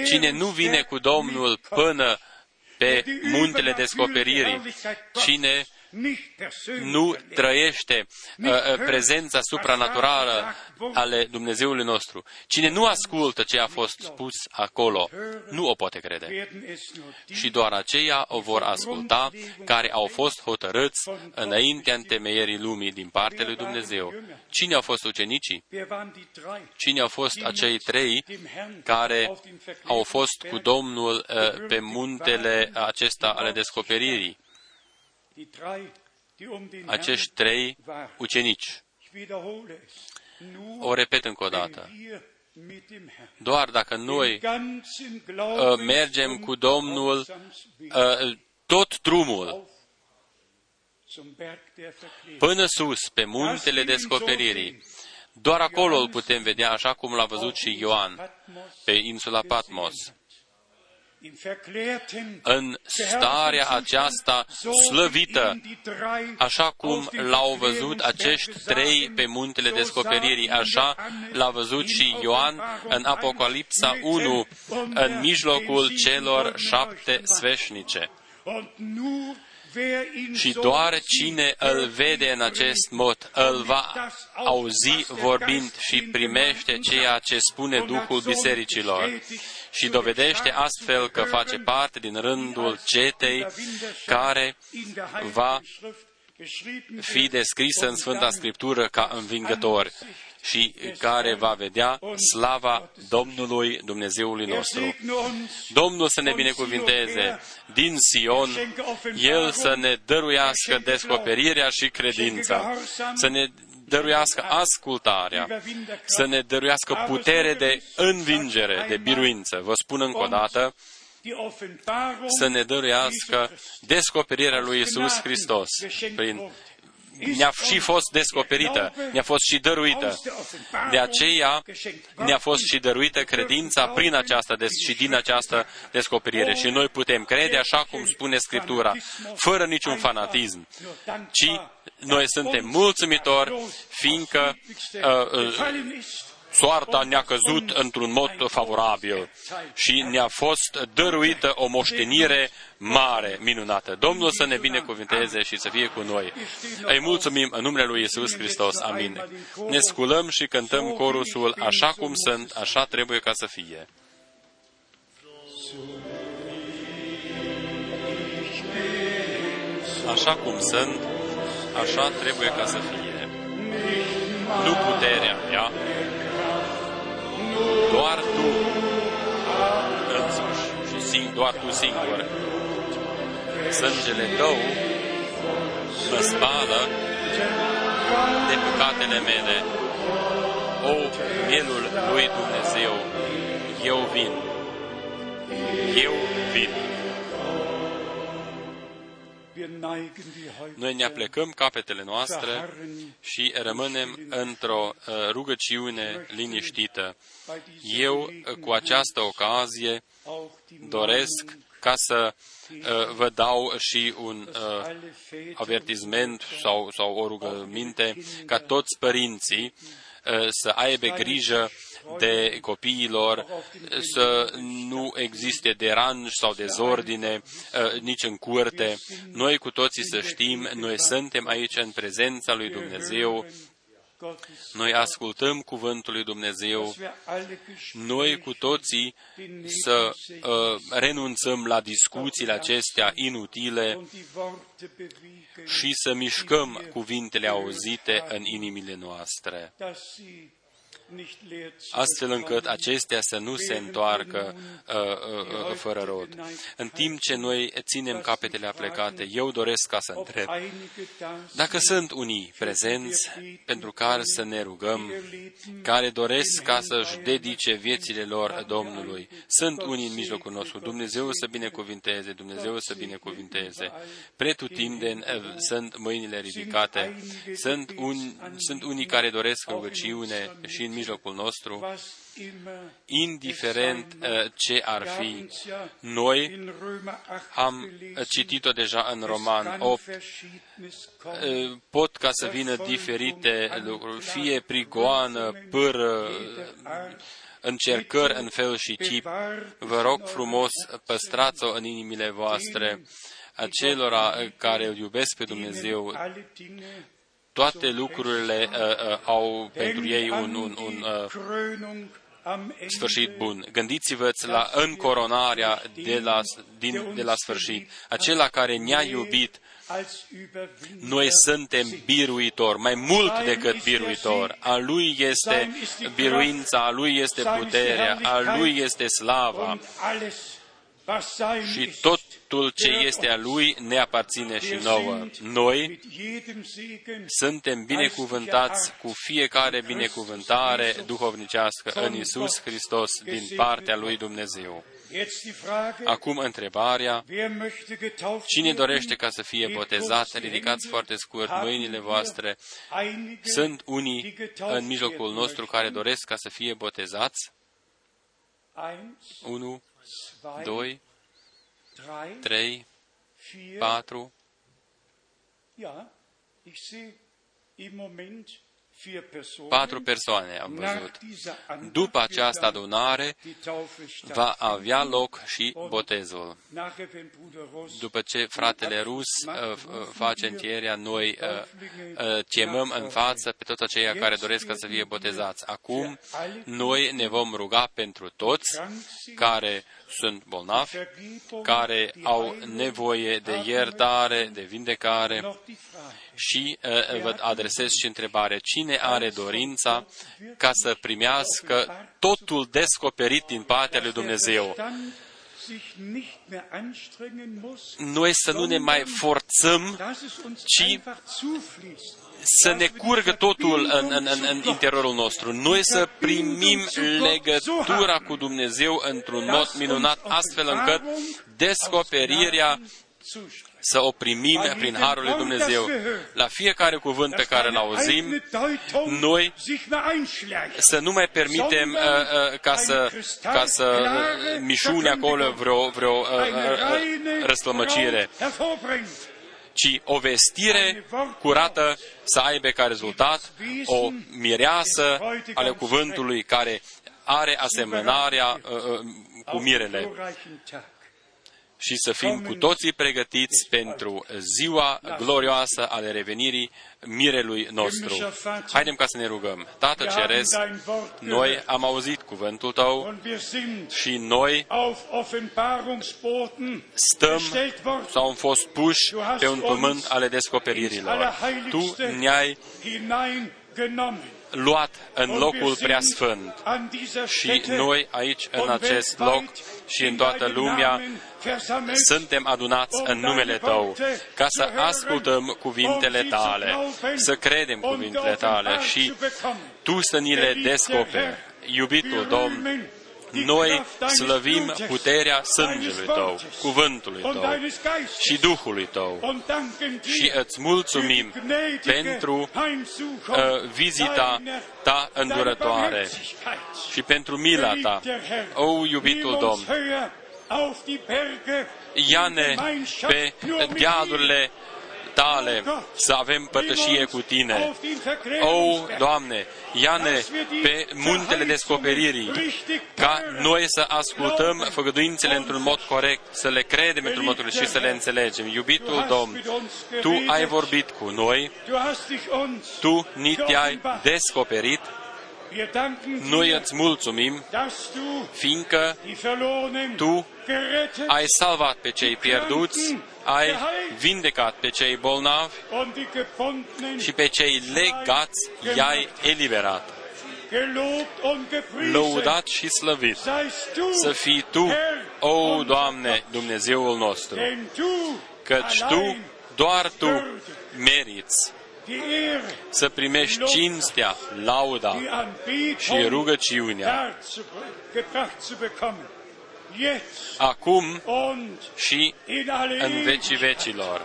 Cine nu vine cu Domnul până pe muntele descoperirii. Cine nu trăiește uh, uh, prezența supranaturală ale Dumnezeului nostru, cine nu ascultă ce a fost spus acolo, nu o poate crede. Și doar aceia o vor asculta care au fost hotărâți înaintea întemeierii lumii din partea lui Dumnezeu. Cine au fost ucenicii? Cine au fost acei trei care au fost cu Domnul uh, pe muntele acesta ale descoperirii? Acești trei ucenici. O repet încă o dată. Doar dacă noi uh, mergem cu Domnul uh, tot drumul. până sus, pe muntele descoperirii, doar acolo îl putem vedea, așa cum l-a văzut și Ioan, pe insula Patmos în starea aceasta slăvită, așa cum l-au văzut acești trei pe muntele descoperirii, așa l-a văzut și Ioan în Apocalipsa 1, în mijlocul celor șapte sfeșnice. Și doar cine îl vede în acest mod, îl va auzi vorbind și primește ceea ce spune Duhul bisericilor și dovedește astfel că face parte din rândul cetei care va fi descrisă în Sfânta Scriptură ca învingător și care va vedea slava Domnului Dumnezeului nostru. Domnul să ne binecuvinteze din Sion, El să ne dăruiască descoperirea și credința, să ne dăruiască ascultarea, să ne dăruiască putere de învingere, de biruință. Vă spun încă o dată, să ne dăruiască descoperirea lui Isus Hristos prin ne-a și fost descoperită, ne-a fost și dăruită. De aceea ne-a fost și dăruită credința prin această des- și din această descoperire. Și noi putem crede așa cum spune Scriptura, fără niciun fanatism, ci noi suntem mulțumitori, fiindcă uh, uh, soarta ne-a căzut într-un mod favorabil și ne-a fost dăruită o moștenire mare, minunată. Domnul să ne binecuvinteze și să fie cu noi. Îi mulțumim în numele Lui Isus Hristos. Amin. Ne sculăm și cântăm corusul așa cum sunt, așa trebuie ca să fie. Așa cum sunt, așa trebuie ca să fie. Nu puterea mea, doar Tu însuși și sing, doar Tu singur. Sângele Tău mă spală de păcatele mele. O, mielul lui Dumnezeu, eu vin. Eu vin. Noi ne aplecăm capetele noastre și rămânem într-o uh, rugăciune liniștită. Eu, uh, cu această ocazie, doresc ca să uh, vă dau și un avertisment sau, sau o rugăminte ca toți părinții să aibă grijă de copiilor, să nu existe deranj sau dezordine uh, nici în curte. Noi cu toții să știm, noi suntem aici în prezența lui Dumnezeu, noi ascultăm cuvântul lui Dumnezeu, noi cu toții să uh, renunțăm la discuțiile acestea inutile și să mișcăm cuvintele auzite în inimile noastre astfel încât acestea să nu se întoarcă uh, uh, uh, fără rod. În timp ce noi ținem capetele aplecate, eu doresc ca să întreb dacă sunt unii prezenți pentru care să ne rugăm, care doresc ca să-și dedice viețile lor Domnului. Sunt unii în mijlocul nostru. Dumnezeu să binecuvinteze, Dumnezeu să binecuvinteze. Pretutindeni uh, sunt mâinile ridicate. Sunt, un, sunt unii care doresc rugăciune și în mijlocul nostru, indiferent uh, ce ar fi. Noi am citit-o deja în Roman 8, uh, pot ca să vină diferite lucruri, fie prigoană, pâră, încercări în fel și chip. Vă rog frumos, păstrați-o în inimile voastre acelora care îl iubesc pe Dumnezeu, toate lucrurile uh, uh, au pentru ei un, un, un uh, sfârșit bun. Gândiți-vă la încoronarea de la, din, de la sfârșit. Acela care ne-a iubit, noi suntem biruitori, mai mult decât biruitori. A Lui este biruința, a Lui este puterea, a Lui este slava și totul ce este a Lui ne aparține și nouă. Noi suntem binecuvântați cu fiecare binecuvântare duhovnicească în Isus Hristos din partea Lui Dumnezeu. Acum întrebarea, cine dorește ca să fie botezat? Ridicați foarte scurt mâinile voastre. Sunt unii în mijlocul nostru care doresc ca să fie botezați? Unu, 2, 3, 4. Patru persoane am văzut. După această adunare va avea loc și botezul. După ce fratele Rus uh, uh, face întierea, noi uh, chemăm în față pe toți aceia care doresc să fie botezați. Acum, noi ne vom ruga pentru toți care sunt bolnavi, care au nevoie de iertare, de vindecare și uh, vă adresez și întrebare, cine are dorința ca să primească totul descoperit din partea lui Dumnezeu? Noi să nu ne mai forțăm, ci să ne curgă totul în, în, în, în interiorul nostru. Noi să primim legătura cu Dumnezeu într-un mod minunat, astfel încât descoperirea să o primim prin Harul lui Dumnezeu. La fiecare cuvânt pe care îl auzim, noi să nu mai permitem uh, uh, ca să, ca să mișune acolo vreo, vreo uh, uh, răslămăcire ci o vestire curată să aibă ca rezultat o mireasă ale cuvântului care are asemănarea uh, uh, cu mirele și să fim cu toții pregătiți pentru ziua glorioasă ale revenirii mirelui nostru. Haidem ca să ne rugăm. Tată Ceresc, noi am auzit cuvântul Tău și noi stăm sau am fost puși pe un pământ ale descoperirilor. Tu ne-ai luat în locul preasfânt. Și noi aici, în acest loc și în toată lumea, suntem adunați în numele Tău, ca să ascultăm cuvintele Tale, să credem cuvintele Tale și Tu să ni le descoperi. Iubitul Domn, noi slăvim puterea sângelui Tău, cuvântului Tău și Duhului Tău și îți mulțumim pentru uh, vizita Ta îndurătoare și pentru mila Ta. O, iubitul Domn, ia-ne pe dealurile tale, să avem părtășie cu tine. O, Doamne, ia-ne pe muntele descoperirii, ca noi să ascultăm făgăduințele într-un mod corect, să le credem într-un mod corect și să le înțelegem. Iubitul Domn, Tu ai vorbit cu noi, Tu ni te-ai descoperit, noi îți mulțumim, fiindcă Tu ai salvat pe cei pierduți, ai vindecat pe cei bolnavi și pe cei legați i-ai eliberat. Lăudat și slăvit să fii Tu, o Doamne, Dumnezeul nostru, căci Tu, doar Tu, meriți să primești cinstea, lauda și rugăciunea acum și în vecii vecilor.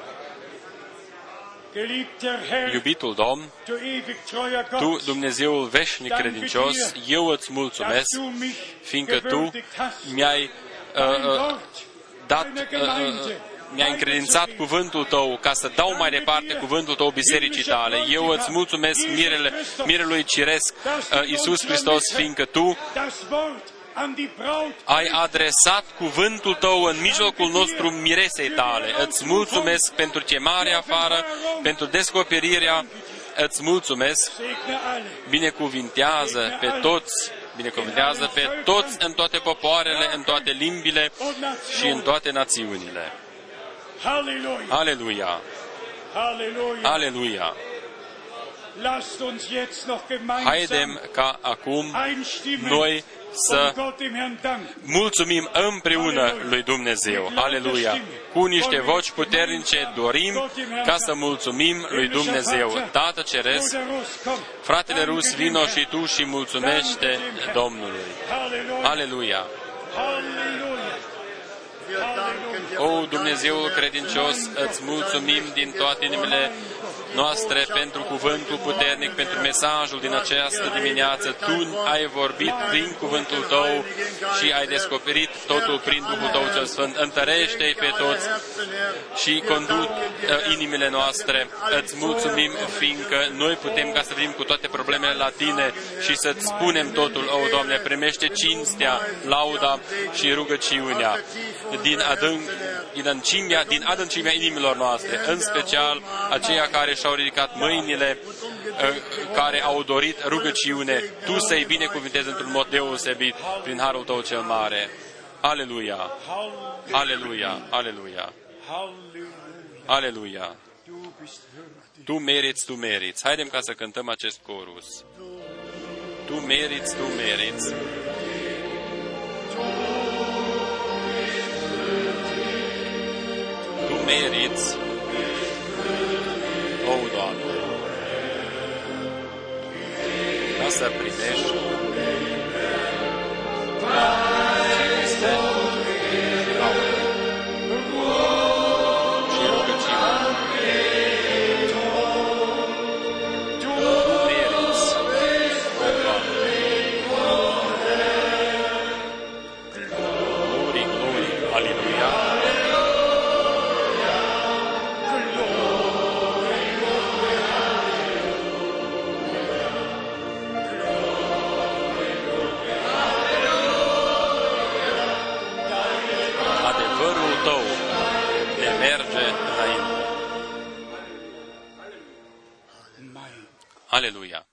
Iubitul Domn, Tu, Dumnezeul veșnic credincios, eu îți mulțumesc, fiindcă Tu mi-ai uh, uh, dat, uh, uh, mi-ai încredințat cuvântul Tău ca să dau mai departe cuvântul Tău bisericii Tale. Eu îți mulțumesc mirele, mirelui ciresc, uh, Iisus Hristos, fiindcă Tu ai adresat cuvântul tău în mijlocul nostru miresei tale. Îți mulțumesc pentru chemarea afară, pentru descoperirea. Îți mulțumesc. Binecuvintează pe toți binecuvintează pe toți în toate popoarele, în toate limbile și în toate națiunile. Aleluia! Aleluia! Haidem ca acum noi să mulțumim împreună lui Dumnezeu. Aleluia! Cu niște voci puternice dorim ca să mulțumim lui Dumnezeu. Tată Ceresc, fratele Rus, vino și tu și mulțumește Domnului. Aleluia! O, Dumnezeul credincios, îți mulțumim din toate inimile noastre pentru cuvântul puternic, pentru mesajul din această dimineață. Tu ai vorbit prin cuvântul Tău și ai descoperit totul prin Duhul Tău cel Sfânt. Întărește-i pe toți și conduc uh, inimile noastre. Îți mulțumim, fiindcă noi putem ca să venim cu toate problemele la Tine și să-ți spunem totul. O, Doamne, primește cinstea, lauda și rugăciunea din adânc, din adâncimea, din adâncimea inimilor noastre, în special aceia care și-au ridicat mâinile, ă, care au dorit rugăciune, Tu să-i binecuvintezi într-un mod deosebit prin Harul Tău cel mare. Aleluia! Aleluia! Aleluia! Aleluia! Tu meriți, tu meriți. Haidem ca să cântăm acest corus. Tu meriți, tu meriți. Tu meriți Oh, Doamne, ca să primești Aleluia!